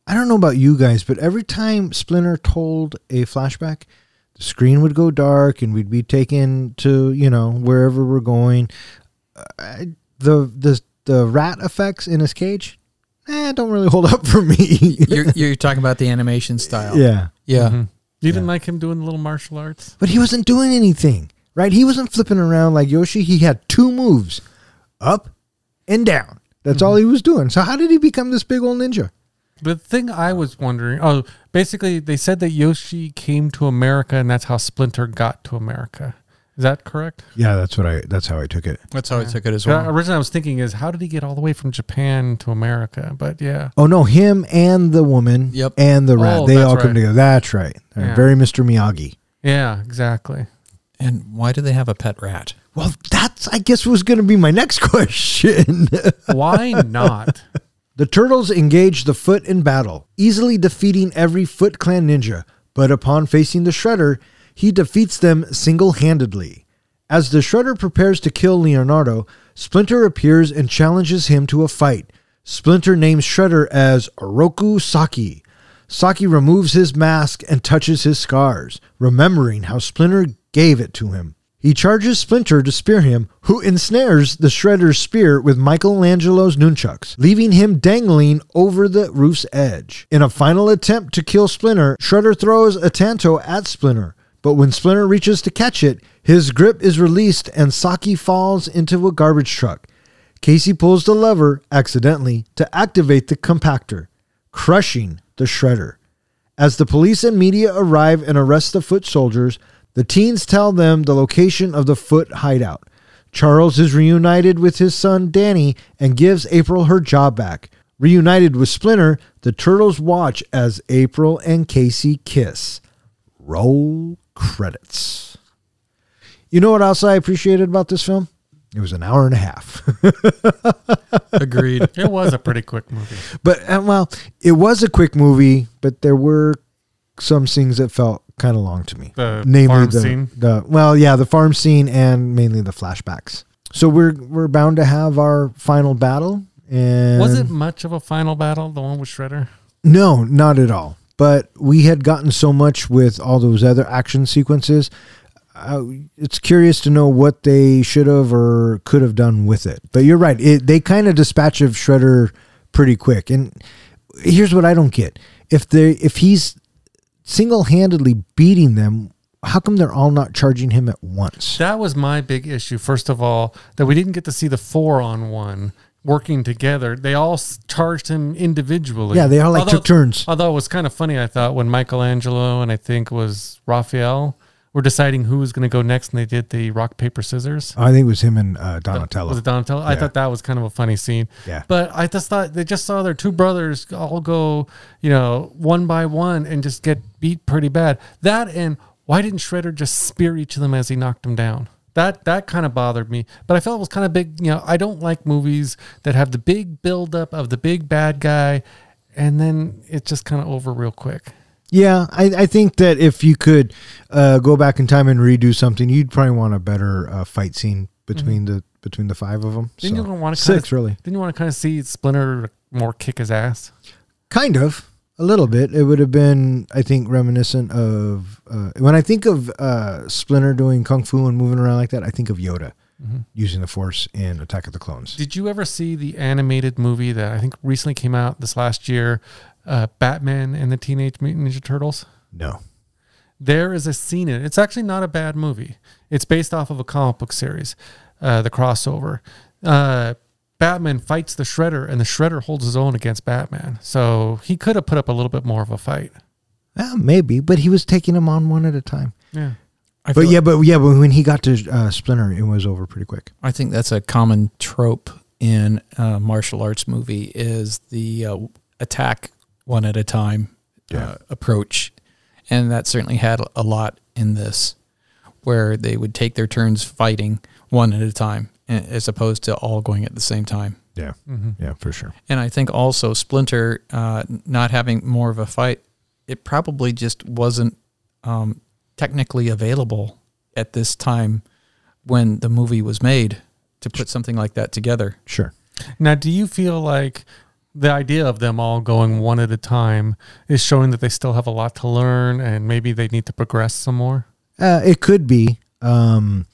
I don't know about you guys, but every time Splinter told a flashback, the screen would go dark and we'd be taken to, you know, wherever we're going. Uh, the, the, the rat effects in his cage, eh, don't really hold up for me. You're, you're talking about the animation style. yeah. Yeah. Mhm. You didn't Yeah. like him doing the little martial arts? But he wasn't doing anything, right? He wasn't flipping around like Yoshi. He had two moves up and down. That's all he was doing. So, how did he become this big old ninja? The thing I was wondering, oh, basically they said that Yoshi came to America and that's how Splinter got to America. Is that correct? Yeah, that's what I. That's how I took it. That's how I took it as well. originally I was thinking is how did he get all the way from Japan to America? But yeah, Oh no, him and the woman, Yep. and the rat, Oh, they that's all come right. together. That's right. Yeah. Very Mr. Miyagi. yeah, exactly. And why do they have a pet rat? Well, that's I guess was going to be my next question. Why not? the turtles engage the Foot in battle, easily defeating every Foot Clan ninja. But upon facing the Shredder, he defeats them single-handedly. As the Shredder prepares to kill Leonardo, Splinter appears and challenges him to a fight. Splinter names Shredder as Oroku Saki. Saki removes his mask and touches his scars, remembering how Splinter gave it to him. He charges Splinter to spear him, who ensnares the Shredder's spear with Michelangelo's nunchucks, leaving him dangling over the roof's edge. In a final attempt to kill Splinter, Shredder throws a Tanto at Splinter, but when Splinter reaches to catch it, his grip is released and Saki falls into a garbage truck. Casey pulls the lever accidentally to activate the compactor, crushing the shredder. As the police and media arrive and arrest the foot soldiers, the teens tell them the location of the foot hideout. Charles is reunited with his son Danny and gives April her job back. Reunited with Splinter, the turtles watch as April and Casey kiss. Roll credits. You know what else I appreciated about this film? It was an hour and a half. Agreed. It was a pretty quick movie. But uh, well, it was a quick movie, but there were some scenes that felt kind of long to me. The Namely farm the, scene. the well, yeah, the farm scene and mainly the flashbacks. So we're we're bound to have our final battle. And Was it much of a final battle, the one with Shredder? No, not at all. But we had gotten so much with all those other action sequences. Uh, it's curious to know what they should have or could have done with it. But you're right; it, they kind of dispatch of Shredder pretty quick. And here's what I don't get: if they if he's single handedly beating them, how come they're all not charging him at once? That was my big issue. First of all, that we didn't get to see the four on one working together. They all charged him individually. Yeah, they all like took turns. Although it was kind of funny, I thought when Michelangelo and I think was Raphael were deciding who was going to go next, and they did the rock paper scissors. I think it was him and uh, Donatello. Was it Donatello? I thought that was kind of a funny scene. Yeah. But I just thought they just saw their two brothers all go, you know, one by one and just get beat pretty bad. That and why didn't Shredder just spear each of them as he knocked them down? That that kind of bothered me. But I felt it was kind of big. You know, I don't like movies that have the big buildup of the big bad guy, and then it's just kind of over real quick. Yeah, I, I think that if you could uh, go back in time and redo something, you'd probably want a better uh, fight scene between the between the five of them. Didn't So, you want to six really, Didn't you want to kind of see Splinter more kick his ass? kind of a little bit. It would have been, I think, reminiscent of uh, when I think of uh, Splinter doing kung fu and moving around like that. I think of Yoda using the Force in Attack of the Clones. Did you ever see the animated movie that I think recently came out this last year, uh, Batman and the Teenage Mutant Ninja Turtles? No, There is a scene in it. It's actually not a bad movie. It's based off of a comic book series, uh, the crossover. Batman fights the Shredder, and the Shredder holds his own against Batman. So he could have put up a little bit more of a fight. well, maybe, but he was taking him on one at a time. Yeah. I But feel- yeah, but yeah, but when he got to uh, Splinter, it was over pretty quick. I think that's a common trope in a martial arts movie is the uh, attack one at a time Yeah. uh, approach, and that certainly had a lot in this, where they would take their turns fighting one at a time, a- as opposed to all going at the same time. Yeah, Mm-hmm. yeah, for sure. And I think also Splinter uh, not having more of a fight, it probably just wasn't um, technically available at this time when the movie was made to put something like that together. Sure. Now, do you feel like the idea of them all going one at a time is showing that they still have a lot to learn and maybe they need to progress some more? Uh, it could be. Um,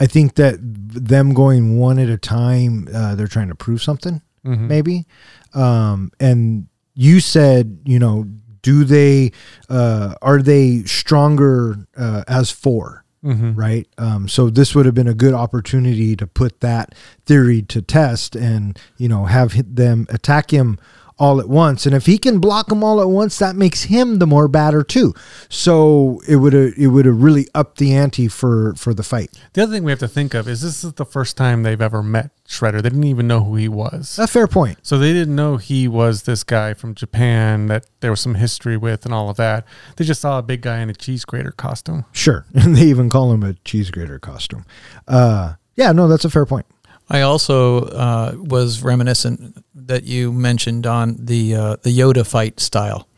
I think that them going one at a time, uh, they're trying to prove something, Mhm. maybe. Um, and you said, you know, do they uh, are they stronger uh, as 4 Mm-hmm. right? Um, so this would have been a good opportunity to put that theory to test, and you know have them attack him all at once. And if he can block them all at once, that makes him the more batter too. So it would have it would have really upped the ante for for the fight. The other thing we have to think of is this is the first time they've ever met Shredder. They didn't even know who he was. A fair point. So they didn't know he was this guy from Japan that there was some history with and all of that. They just saw a big guy in a cheese grater costume. Sure, and they even call him a cheese grater costume. Uh, yeah, no, that's a fair point. I also uh, was reminiscent that you mentioned on the uh, the Yoda fight style,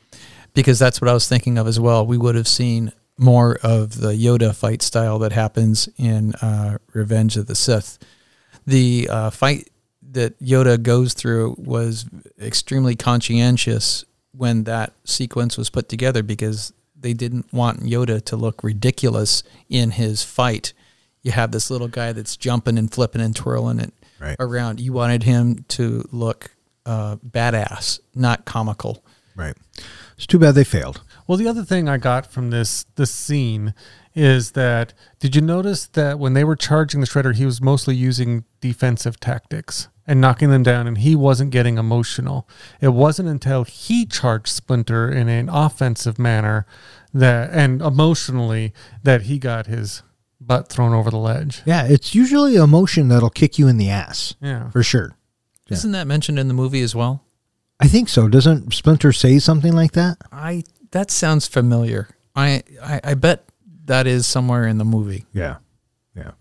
because that's what I was thinking of as well. We would have seen more of the Yoda fight style that happens in uh, Revenge of the Sith. The uh, fight that Yoda goes through was extremely conscientious when that sequence was put together because they didn't want Yoda to look ridiculous in his fight. You have this little guy that's jumping and flipping and twirling it Right. around. You wanted him to look uh, badass, not comical. Right. It's too bad they failed. Well, the other thing I got from this this scene is that did you notice that when they were charging the shredder, he was mostly using defensive tactics and knocking them down, and he wasn't getting emotional. It wasn't until he charged Splinter in an offensive manner that and emotionally that he got his butt thrown over the ledge. Yeah, it's usually emotion that'll kick you in the ass Yeah. for sure. Yeah. Isn't that mentioned in the movie as well? I think so. Doesn't Splinter say something like that? I that sounds familiar. I, I I bet that is somewhere in the movie. Yeah. Yeah.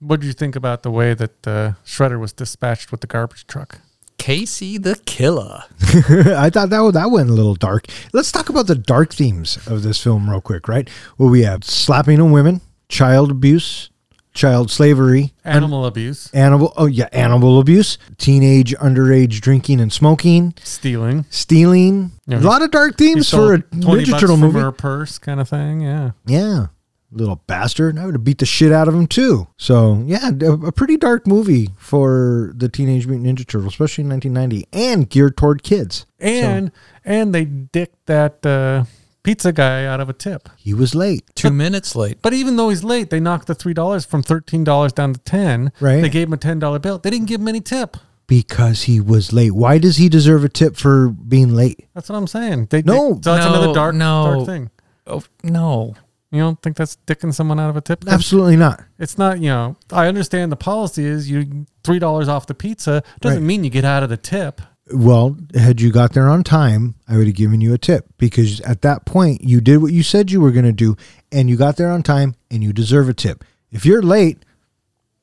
What do you think about the way that uh, Shredder was dispatched with the garbage truck? Casey the Killer. I thought that that went a little dark. Let's talk about the dark themes of this film real quick, right? Well, we have slapping of women, child abuse, child slavery, Animal abuse, animal oh yeah, animal abuse, teenage underage drinking and smoking, stealing. stealing. A lot of dark themes for a 20 Ninja Turtle movie. her purse kind of thing. Yeah. Yeah. Little bastard. I would have beat the shit out of him too. So, yeah, a, a pretty dark movie for the Teenage Mutant Ninja Turtles, especially in 1990, and geared toward kids. And and they dicked that uh, pizza guy out of a tip. He was late. Two minutes late. But even though he's late, they knocked the three dollars from thirteen dollars down to ten. Right. They gave him a ten dollar bill. They didn't give him any tip. Because he was late. Why does he deserve a tip for being late? That's what I'm saying. They, No. they- so that's No, another dark no. dark thing. Oh no. You don't think that's dicking someone out of a tip? Absolutely not. It's not. You know, I understand the policy is you three dollars off the pizza doesn't Right. mean you get out of the tip. Well, had you got there on time, I would have given you a tip because at that point you did what you said you were going to do and you got there on time and you deserve a tip. If you're late,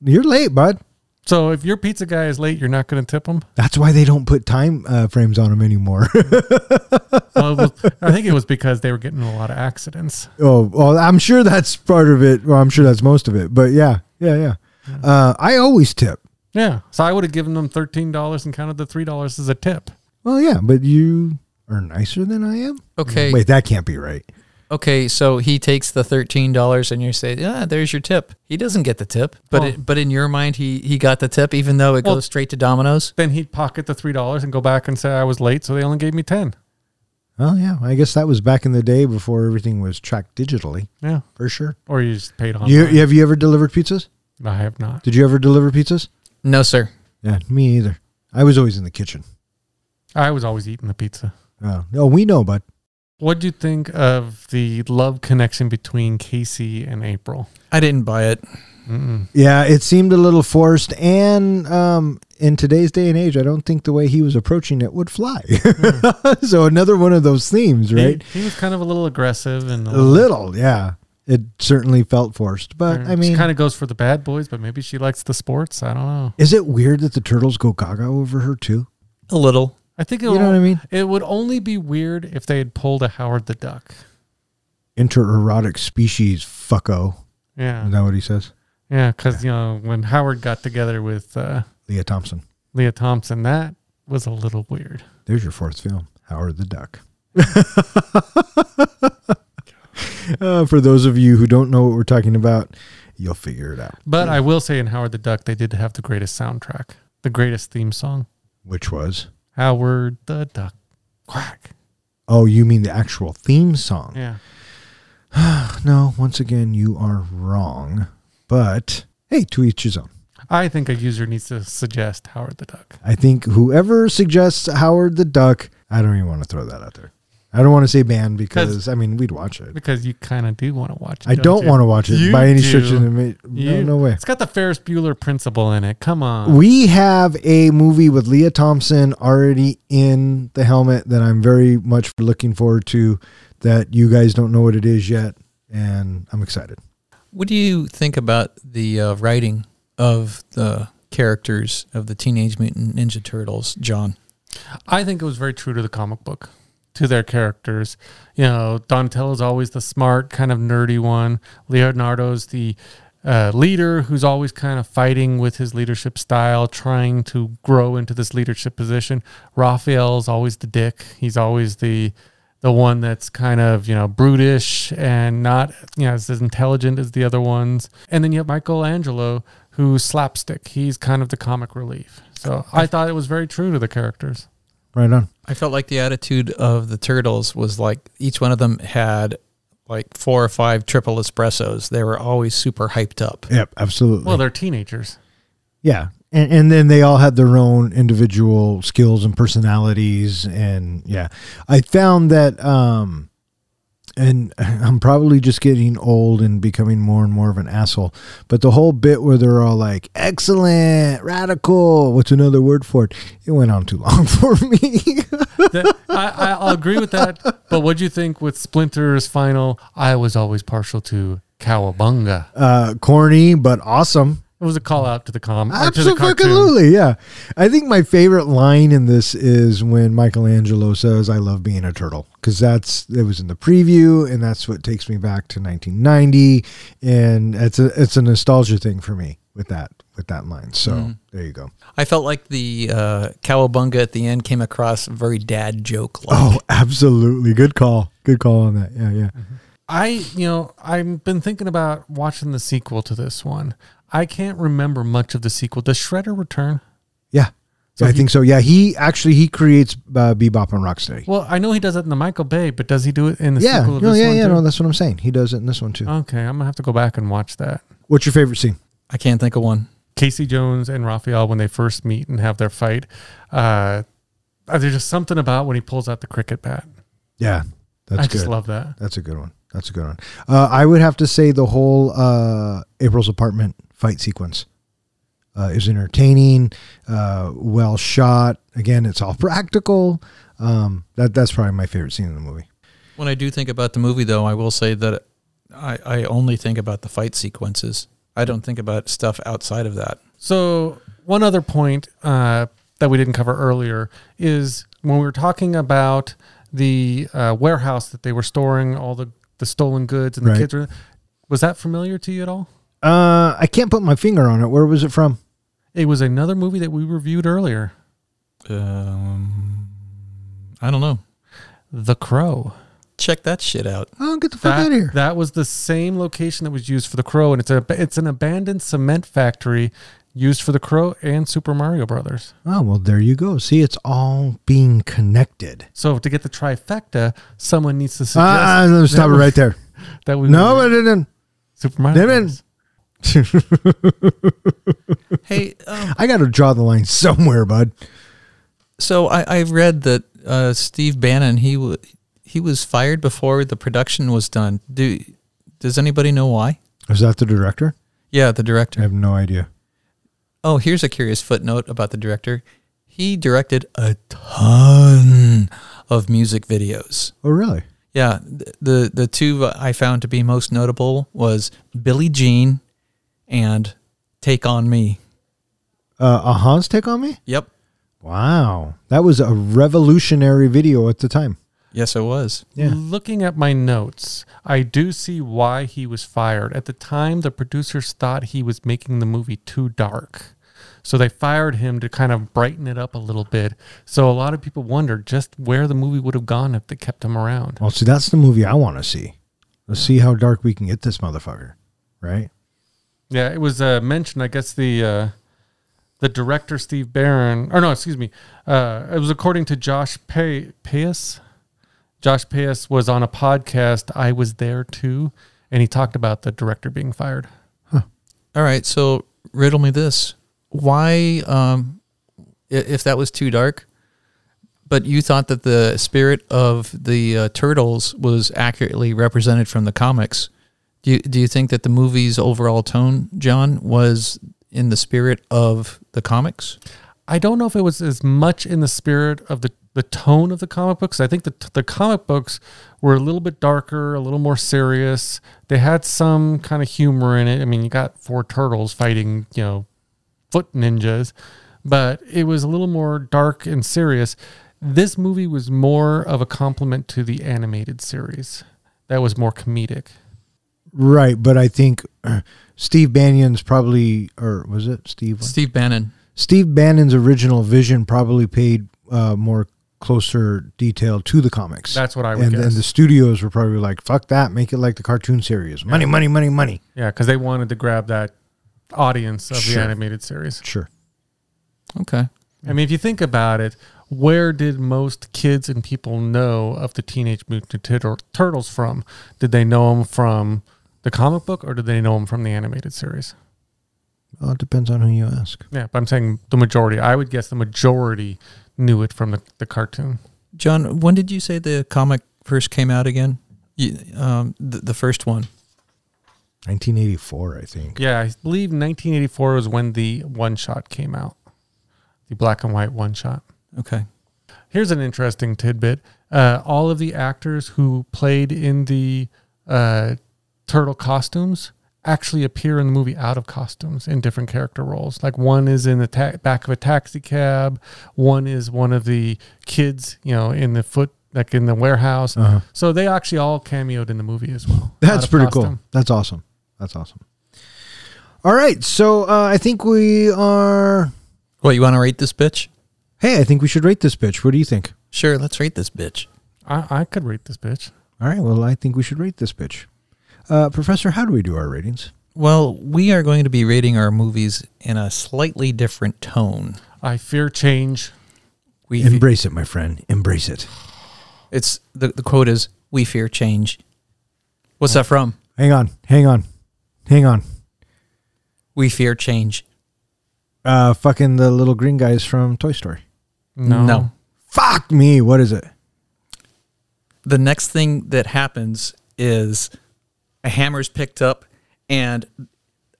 you're late, bud. So if your pizza guy is late, you're not going to tip him. That's why they don't put time uh, frames on them anymore. Well, was, I think it was because they were getting a lot of accidents. oh, well, I'm sure that's part of it. Well, I'm sure that's most of it. But yeah, yeah, yeah. Uh, I always tip. Yeah. So I would have given them thirteen dollars and counted the three dollars as a tip. Well, yeah, but you are nicer than I am. Okay. Wait, that can't be right. Okay, so he takes the thirteen dollars, and you say, "Yeah, there's your tip." He doesn't get the tip, but Well- it, but in your mind, he he got the tip, even though it Well- goes straight to Domino's. Then he'd pocket the three dollars and go back and say I was late, so they only gave me ten. Well, yeah, I guess that was back in the day before everything was tracked digitally, Yeah. for sure. Or you just paid on. You, have you ever delivered pizzas? I have not. Did you ever deliver pizzas? No, sir. Yeah, me either. I was always in the kitchen. I was always eating the pizza. Oh, oh we know, bud. What do you think of the love connection between Casey and April? I didn't buy it. Mm-mm. Yeah, it seemed a little forced, and um, in today's day and age, I don't think the way he was approaching it would fly. so another one of those themes, right? He, he was kind of a little aggressive and A little, yeah. It certainly felt forced, but I mean, kind of goes for the bad boys, but maybe she likes the sports. I don't know. is it weird that the turtles go gaga over her too? A little. I think it You know what I mean? It would only be weird if they had pulled a Howard the Duck. Intererotic species, fucko. Yeah, Is Yeah, that what he says? yeah, because you know when Howard got together with uh, Lea Thompson. Lea Thompson, that was a little weird. There's your fourth film, Howard the Duck. uh, for those of you who don't know what we're talking about, you'll figure it out. But I will say in Howard the Duck, they did have the greatest soundtrack, the greatest theme song. Which was Howard the Duck, quack. Oh, you mean the actual theme song? Yeah. No, once again, you are wrong. But hey, to each his own. I think a user needs to suggest Howard the Duck. I think whoever suggests Howard the Duck, I don't even want to throw that out there. I don't want to say banned because I mean we'd watch it. Because you kind of do want to watch it. I don't you? want to watch it You by any do. stretch of the ma- You- no, no way. It's got the Ferris Bueller principle in it. Come on. We have a movie with Lea Thompson already in the helmet that I'm very much looking forward to. That you guys don't know what it is yet, and I'm excited. What do you think about the uh, writing of the characters of the Teenage Mutant Ninja Turtles, John? I think it was very true to the comic book, to their characters. You know, Donatello's always the smart, kind of nerdy one. Leonardo's the uh, leader who's always kind of fighting with his leadership style, trying to grow into this leadership position. Raphael's always the dick. He's always the the one that's kind of you know brutish and not you know as intelligent as the other ones. And then you have Michelangelo, who's slapstick. He's kind of the comic relief. So I thought it was very true to the characters. Right on. I felt like the attitude of the turtles was like each one of them had like four or five triple espressos. They were always super hyped up. Yep, absolutely. Well, they're teenagers. Yeah. And, and then they all had their own individual skills and personalities. And yeah, I found that, um, and I'm probably just getting old and becoming more and more of an asshole. But the whole bit where they're all like, excellent, radical, what's another word for it? It went on too long for me. I, I'll agree with that. But what do you think with Splinter's final? I was always partial to Cowabunga. uh, corny, but awesome. It was a call out to the com or to the. Absolutely, yeah. I think my favorite line in this is when Michelangelo says, "I love being a turtle," because that's it was in the preview, and that's what takes me back to 1990, and it's a it's a nostalgia thing for me with that with that line. So Mm-hmm. there you go. I felt like the uh, cowabunga at the end came across very dad joke like. Oh, absolutely, good call, good call on that. Yeah, yeah. I, you know, I've been thinking about watching the sequel to this one. I can't remember much of the sequel. Does Shredder return? Yeah, So I he- think so. Yeah, he actually he creates uh, Bebop and Rocksteady. Well, I know he does it in the Michael Bay, but does he do it in the yeah, sequel of no, this yeah, one yeah. too? No, that's what I'm saying. He does it in this one too. okay, I'm gonna have to go back and watch that. What's your favorite scene? I can't think of one. Casey Jones and Raphael when they first meet and have their fight. Uh, uh, there's just something about when he pulls out the cricket bat. Yeah, that's I good. just love that. That's a good one. That's a good one. Uh, I would have to say the whole uh, April's apartment fight sequence uh, is entertaining, uh, well shot. Again, it's all practical. Um, that that's probably my favorite scene in the movie. When I do think about the movie, though, I will say that I, I only think about the fight sequences. I don't think about stuff outside of that. So one other point uh, that we didn't cover earlier is when we were talking about the uh, warehouse that they were storing all the, the stolen goods and the Right. kids were. Was that familiar to you at all? Uh, I can't put my finger on it. Where was it from? It was another movie that we reviewed earlier, Um, I don't know. The Crow. Check that shit out. Oh, get the fuck That, out of here! that was the same location that was used for The Crow, and it's a it's an abandoned cement factory used for The Crow and Super Mario Brothers. Oh well, there you go. See, it's all being connected. So to get the trifecta, someone needs to suggest Ah, no, stop it right there. that we No, I didn't. Super Mario. Damn it. Brothers. Hey, um, I got to draw the line somewhere, bud. so I, I've read that uh, Steve Barron he w- he was fired before the production was done. Do does anybody know why? Is that the director? Yeah, the director. I have no idea. Oh, here's a curious footnote about the director. He directed a ton of music videos. Oh, really? Yeah, the the two I found to be most notable was Billie Jean and Take on Me. Uh, A-ha's take on me? Yep. Wow, that was a revolutionary video at the time. Yes, it was. Yeah. Looking at my notes, I do see why he was fired. At the time, the producers thought he was making the movie too dark. So they fired him to kind of brighten it up a little bit. So a lot of people wondered just where the movie would have gone if they kept him around. Well, see, that's the movie I want to see. Let's see how dark we can get this motherfucker. Right? Yeah, it was uh, mentioned. I guess the uh, the director Steve Barron, or no, excuse me, uh, it was according to Josh Pay- Payas. Josh Pais was on a podcast. I was there too, and he talked about the director being fired. All right, so riddle me this: Why, um, if that was too dark, but you thought that the spirit of the uh, turtles was accurately represented from the comics, do you do you think that the movie's overall tone, John, was in the spirit of the comics? I don't know if it was as much in the spirit of the, the tone of the comic books. I think the, the comic books were a little bit darker, a little more serious. They had some kind of humor in it. I mean, you got four turtles fighting, you know, foot ninjas, but it was a little more dark and serious. This movie was more of a compliment to the animated series. That was more comedic. Right, but I think uh, Steve Bannon's probably, or was it Steve? Steve Bannon. Steve Bannon's original vision probably paid uh, more closer detail to the comics. That's what I would and, guess. and the studios were probably like, "Fuck that! Make it like the cartoon series. Money, money, money, money." Yeah, because they wanted to grab that audience of the animated series. Sure. Okay. I mean, if you think about it, where did most kids and people know of the Teenage Mutant Turtles from? Did they know them from the comic book or did they know him from the animated series? Well, it depends on who you ask. Yeah, but I'm saying the majority. I would guess the majority knew it from the, the cartoon. John, when did you say the comic first came out again? You, um, the, the first one. 1984, I think. Yeah, I believe 1984 was when the one shot came out, the black and white one shot. Okay. Here's an interesting tidbit. Uh, all of the actors who played in the uh, turtle costumes actually appear in the movie out of costumes in different character roles. Like one is in the ta- back of a taxi cab, one is one of the kids, you know, in the foot, like in the warehouse. Uh-huh. So they actually all cameoed in the movie as well. That's pretty costume. cool. That's awesome. That's awesome. All right, so uh, I think we are. What you want to rate this bitch? Hey, I think we should rate this bitch. What do you think? Sure, let's rate this bitch. I, I could rate this bitch. All right, well, I think we should rate this bitch. Uh, Professor, how do we do our ratings? Well, we are going to be rating our movies in a slightly different tone. I fear change. We Embrace it, my friend. Embrace it. it's the the quote is "We fear change." What's that from? Hang on, hang on, hang on. We fear change. Uh, fucking the little green guys from Toy Story. No. No. Fuck me. What is it? The next thing that happens is a hammer is picked up and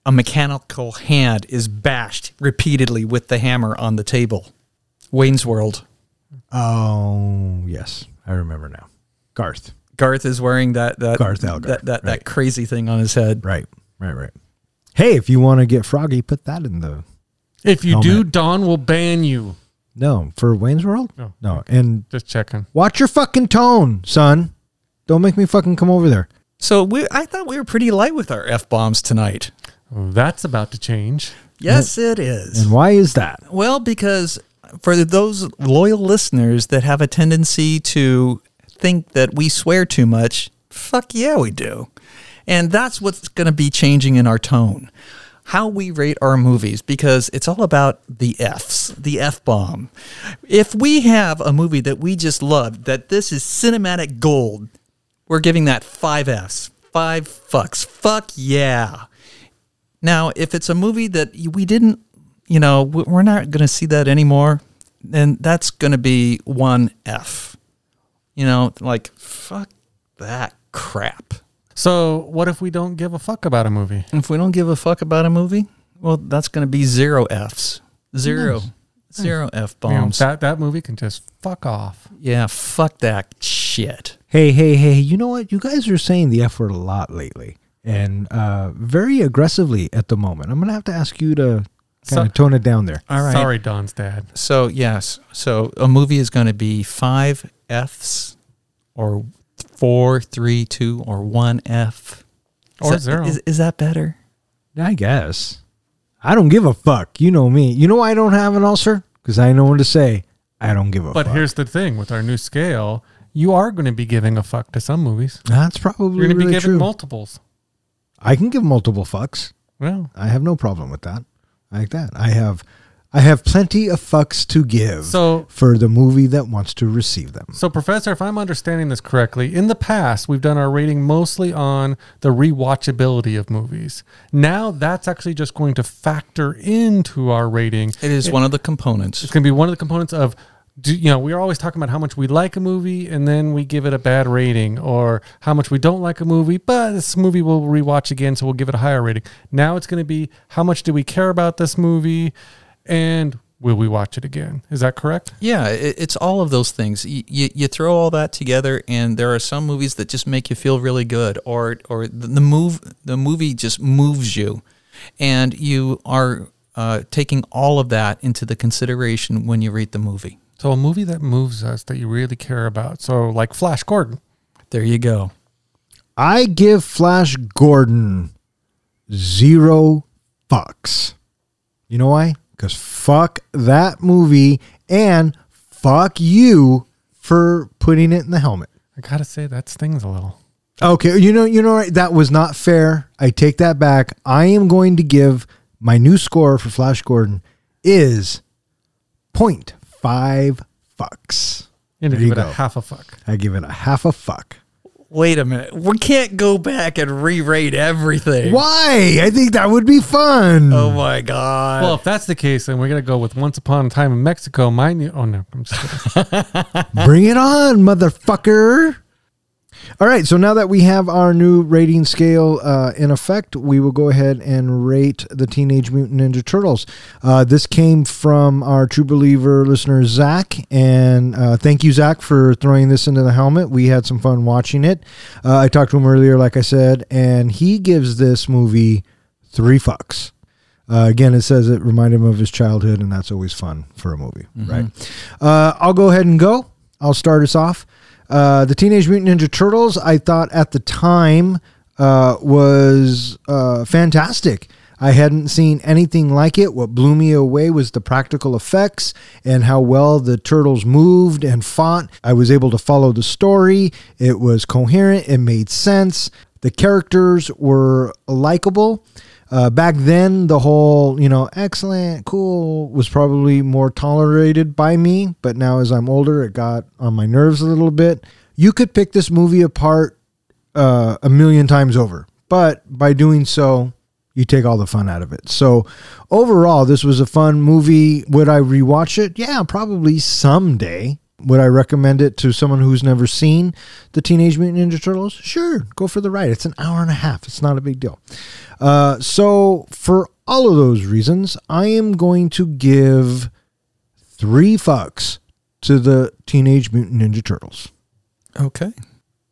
a mechanical hand is bashed repeatedly with the hammer on the table. Wayne's World. Oh, yes, I remember now. Garth. Garth is wearing that that Garth Algar, that that, right. that crazy thing on his head. Right, right, right. Hey, if you want to get froggy, put that in the If you do, Don will ban you. no for Wayne's World. No. no, and Just checking. watch your fucking tone, son. Don't make me fucking come over there. So we I thought we were pretty light with our f bombs tonight. That's about to change. Yes, it is. And why is that? Well, because for those loyal listeners that have a tendency to think that we swear too much, fuck yeah, we do. And that's what's going to be changing in our tone. How we rate our movies, because it's all about the F's, the F bomb. If we have a movie that we just loved, that this is cinematic gold, we're giving that five F's, five fucks. Fuck yeah. Now, if it's a movie that we didn't, you know, we- we're not going to see that anymore, then that's going to be one F. You know, like, fuck that crap. So, what if we don't give a fuck about a movie? If we don't give a fuck about a movie, well, that's going to be zero Fs. Zero. Zero F You know, bombs. that that movie can just fuck off. yeah, fuck that shit. Hey, hey, hey! You know what? You guys are saying the F word a lot lately, and uh, very aggressively at the moment. I'm gonna have to ask you to kind So- of tone it down there. All right. Sorry, Don's dad. So, yes. So, a movie is going to be five Fs or four, three, two, or one F. Is Or that- zero. Is, is that better? I guess. I don't give a fuck. You know me. You know why I don't have an ulcer? Because I know when to say I don't give a But fuck. here's the thing: with our new scale, you are going to be giving a fuck to some movies. that's probably You're going to really be giving true. multiples. I can give multiple fucks. Well, I have no problem with that. I like that. I have I have plenty of fucks to give So for the movie that wants to receive them. So, Professor, if I'm understanding this correctly, in the past, we've done our rating mostly on the rewatchability of movies. Now, that's actually just going to factor into our rating. It is one of the components. It's going to be one of the components of, do, you know, we're always talking about how much we like a movie and then we give it a bad rating, or how much we don't like a movie, but this movie we'll rewatch again, so we'll give it a higher rating. Now it's going to be how much do we care about this movie and will we watch it again? Is that correct? Yeah, it, it's all of those things. You, you, you throw all that together, and there are some movies that just make you feel really good, or or the, the move the movie just moves you, and you are uh, taking all of that into the consideration when you rate the movie. So, a movie that moves us that you really care about. So, like Flash Gordon. There you go. I give Flash Gordon zero fucks. You know why? Because fuck that movie and fuck you for putting it in the helmet. I gotta say that stings a little. Okay, you know, you know, what? that was not fair. I take that back. I am going to give my new score for Flash Gordon is 0.5 fucks. You know, There you give it go. a half a fuck. I give it a half a fuck. Wait a minute. We can't go back and re-rate everything. Why? I think that would be fun. Oh my god. Well, if that's the case, then we're gonna go with Once Upon a Time in Mexico. My new. Oh no, I'm just kidding. Bring it on, motherfucker. All right, so now that we have our new rating scale uh, in effect, we will go ahead and rate the Teenage Mutant Ninja Turtles. Uh, this came from our True Believer listener, Zach. And uh, thank you, Zach, for throwing this into the helmet. We had some fun watching it. Uh, I talked to him earlier, like I said, and he gives this movie three fucks. Uh, again, it says it reminded him of his childhood, and that's always fun for a movie, right? Uh, I'll go ahead and go. I'll start us off. Uh, the Teenage Mutant Ninja Turtles, I thought at the time uh, was uh, fantastic. I hadn't seen anything like it. What blew me away was the practical effects and how well the turtles moved and fought. I was able to follow the story. It was coherent, it made sense. The characters were likable. Uh, back then, the whole, you know, excellent, cool was probably more tolerated by me. But now, as I'm older, it got on my nerves a little bit. You could pick this movie apart uh, a million times over. But by doing so, you take all the fun out of it. So, overall, this was a fun movie. Would I rewatch it? Yeah, probably someday. Would I recommend it to someone who's never seen the Teenage Mutant Ninja Turtles? Sure, go for the ride. It's an hour and a half. It's not a big deal. Uh, so, for all of those reasons, I am going to give three fucks to the Teenage Mutant Ninja Turtles. okay.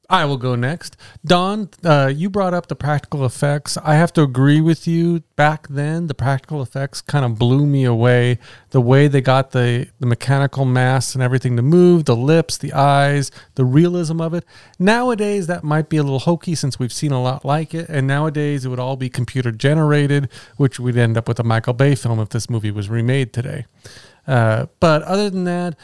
I will go next. Don, uh, you brought up the practical effects. I have to agree with you. Back then, the practical effects kind of blew me away. The way they got the, the mechanical mass and everything to move, the lips, the eyes, the realism of it. Nowadays, that might be a little hokey since we've seen a lot like it. And nowadays, it would all be computer generated, which we'd end up with a Michael Bay film if this movie was remade today. Uh, but other than that,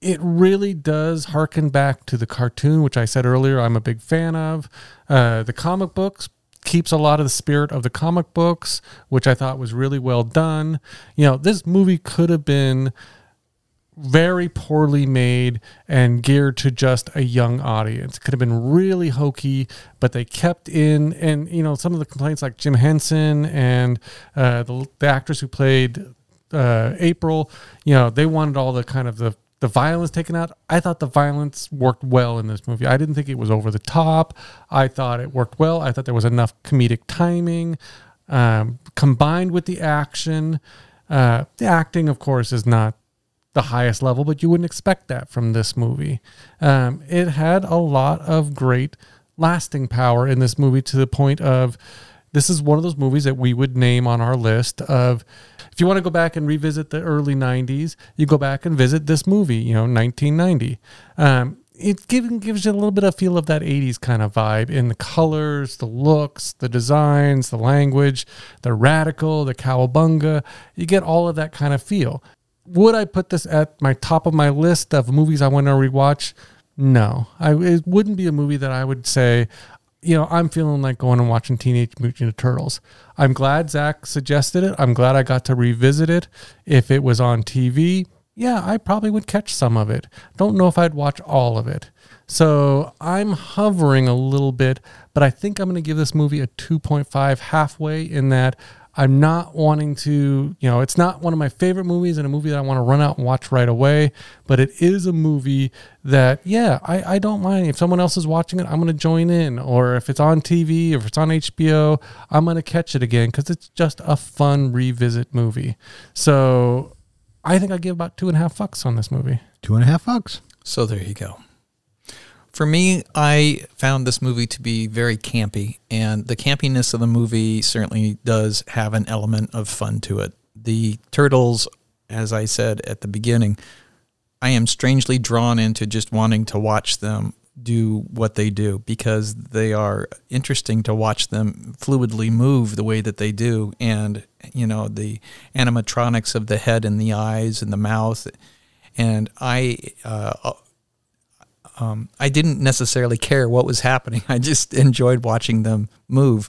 it really does harken back to the cartoon, which I said earlier I'm a big fan of. Uh, the comic books keeps a lot of the spirit of the comic books, which I thought was really well done. You know, this movie could have been very poorly made and geared to just a young audience. Could have been really hokey, but they kept in and you know some of the complaints like Jim Henson and uh, the, the actress who played uh, April, you know, they wanted all the kind of the the violence taken out. I thought the violence worked well in this movie. I didn't think it was over the top. I thought it worked well. I thought there was enough comedic timing um, combined with the action. Uh, the acting, of course, is not the highest level, but you wouldn't expect that from this movie. Um, it had a lot of great lasting power in this movie to the point of this is one of those movies that we would name on our list of if you want to go back and revisit the early 90s you go back and visit this movie you know 1990 um, it gives, gives you a little bit of feel of that 80s kind of vibe in the colors the looks the designs the language the radical the cowabunga. You get all of that kind of feel. Would i put this at my top of my list of movies i want to rewatch? No. I, it wouldn't be a movie that i would say you know, I'm feeling like going and watching Teenage Mutant Turtles. I'm glad Zach suggested it. I'm glad I got to revisit it. If it was on TV, yeah, I probably would catch some of it. Don't know if I'd watch all of it. So I'm hovering a little bit, but I think I'm going to give this movie a 2.5 halfway in that I'm not wanting to, you know, it's not one of my favorite movies and a movie that I want to run out and watch right away, but it is a movie that, yeah, I, I don't mind. If someone else is watching it, I'm going to join in. Or if it's on TV, if it's on HBO, I'm going to catch it again because it's just a fun revisit movie. So I think I give about two and a half fucks on this movie. Two and a half bucks. So there you go. For me, I found this movie to be very campy, and the campiness of the movie certainly does have an element of fun to it. The turtles, as I said at the beginning, I am strangely drawn into just wanting to watch them do what they do because they are interesting to watch them fluidly move the way that they do and you know the animatronics of the head and the eyes and the mouth and I uh, um, I didn't necessarily care what was happening. I just enjoyed watching them move.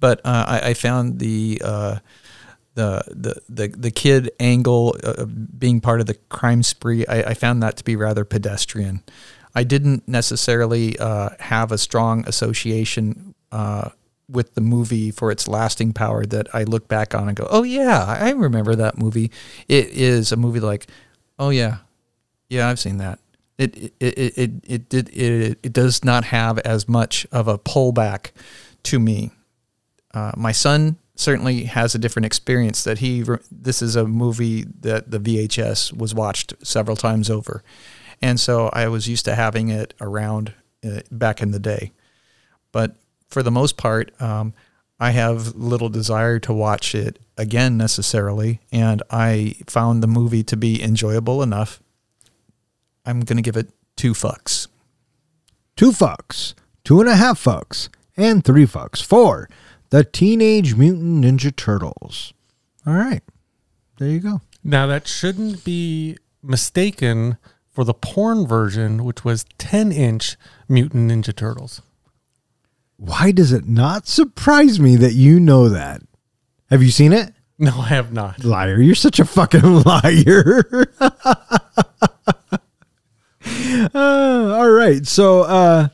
But uh, I, I, found the, uh, the the the the kid angle uh, being part of the crime spree. I, I, found that to be rather pedestrian. I didn't necessarily uh, have a strong association uh, with the movie for its lasting power that I look back on and go, "Oh yeah, I remember that movie." It is a movie like, "Oh yeah, yeah, I've seen that." It it it it it, it, it, does not have as much of a pullback to me. Uh, my son certainly has a different experience. That he this is a movie that the VHS was watched several times over, and so I was used to having it around uh, back in the day. But for the most part, um, I have little desire to watch it again necessarily, and I found the movie to be enjoyable enough I'm going to give it two fucks. Two fucks, two and a half fucks, and three fucks for the Teenage Mutant Ninja Turtles. All right. There you go. Now, that shouldn't be mistaken for the porn version, which was 10 inch Mutant Ninja Turtles. Why does it not surprise me that you know that? Have you seen it? No, I have not. Liar. You're such a fucking liar. uh, all right. So, uh,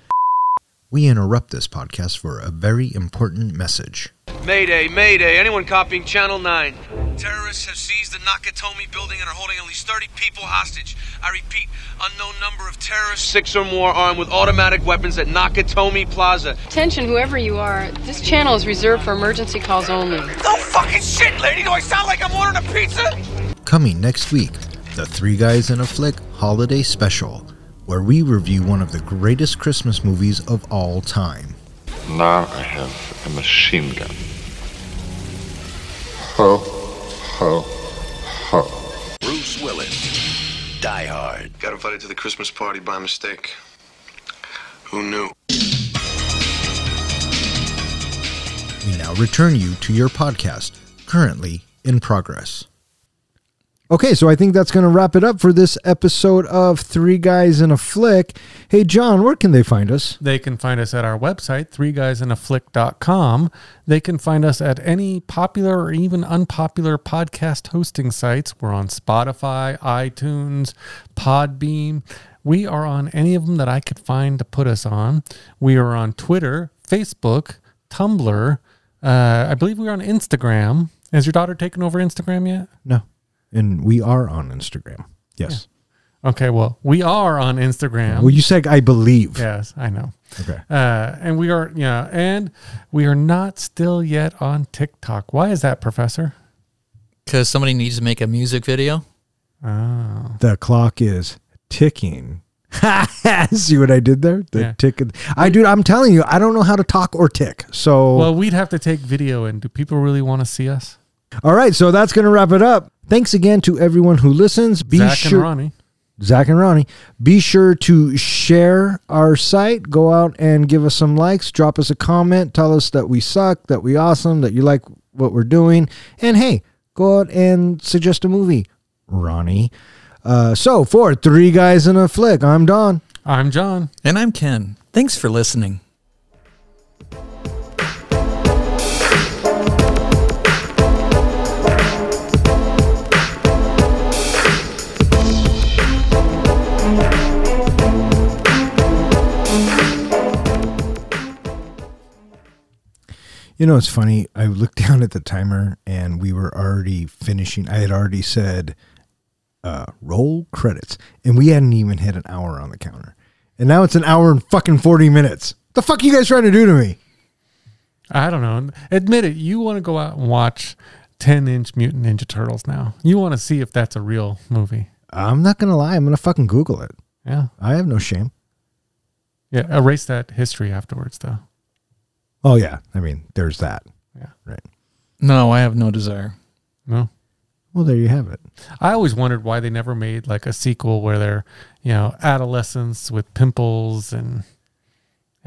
we interrupt this podcast for a very important message. Mayday, Mayday. Anyone copying Channel 9? Terrorists have seized the Nakatomi building and are holding at least 30 people hostage. I repeat, unknown number of terrorists, six or more, armed with automatic weapons at Nakatomi Plaza. Attention, whoever you are. This channel is reserved for emergency calls only. No fucking shit, lady! Do I sound like I'm ordering a pizza? Coming next week, the Three Guys in a Flick Holiday Special where we review one of the greatest Christmas movies of all time. Now I have a machine gun. Ho, ho, ho. Bruce Willis, Die Hard. Got invited to the Christmas party by mistake. Who knew? We now return you to your podcast, currently in progress. Okay, so I think that's going to wrap it up for this episode of Three Guys in a Flick. Hey, John, where can they find us? They can find us at our website, threeguysinaFlick.com. They can find us at any popular or even unpopular podcast hosting sites. We're on Spotify, iTunes, Podbean. We are on any of them that I could find to put us on. We are on Twitter, Facebook, Tumblr. Uh, I believe we're on Instagram. Has your daughter taken over Instagram yet? No and we are on Instagram. Yes. Yeah. Okay. Well, we are on Instagram. Well, you said I believe. Yes, I know. Okay. Uh, and we are, yeah, and we are not still yet on TikTok. Why is that, Professor? Because somebody needs to make a music video. Oh. The clock is ticking. See what I did there? The Yeah. tick. I dude, I'm telling you, I don't know how to talk or tick. So Well, we'd have to take video, and do people really want to see us? all right, so that's gonna wrap it up. Thanks again to everyone who listens. Be Zach sure, and Ronnie. Zach and Ronnie. Be sure to share our site. Go out and give us some likes. Drop us a comment. Tell us that we suck, that we awesome, that you like what we're doing. And hey, go out and suggest a movie, Ronnie. Uh, so for three guys in a flick, I'm Don. I'm John. And I'm Ken. Thanks for listening. You know, it's funny. I looked down at the timer and we were already finishing. I had already said uh, roll credits, and we hadn't even hit an hour on the counter. And now it's an hour and fucking 40 minutes. The fuck you guys trying to do to me? I don't know. Admit it. You want to go out and watch 10 inch Mutant Ninja Turtles now. You want to see if that's a real movie. I'm not going to lie. I'm going to fucking Google it. Yeah. I have no shame. Yeah. Erase that history afterwards, though. Oh, yeah. I mean, there's that. Yeah. Right. No, I have no desire. No. Well, there you have it. I always wondered why they never made like a sequel where they're, you know, adolescents with pimples and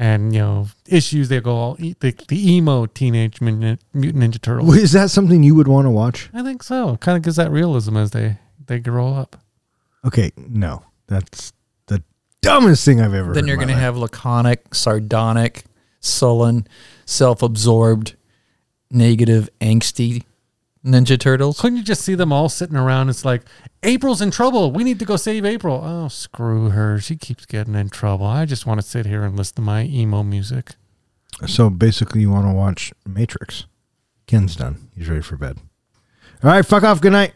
and you know issues. They go all e- the, the emo teenage mutant, mutant ninja turtles. Is that something you would want to watch? I think so. Kind of gives that realism as they they grow up. Okay, no. That's the dumbest thing I've ever Then heard you're in my going to life. have laconic, sardonic, sullen, self-absorbed, negative, angsty Ninja Turtles. Couldn't you just see them all sitting around? It's like April's in trouble. We need to go save April. Oh, screw her. She keeps getting in trouble. I just want to sit here and listen to my emo music. So basically, you want to watch Matrix. Ken's done. He's ready for bed. All right, fuck off. Good night.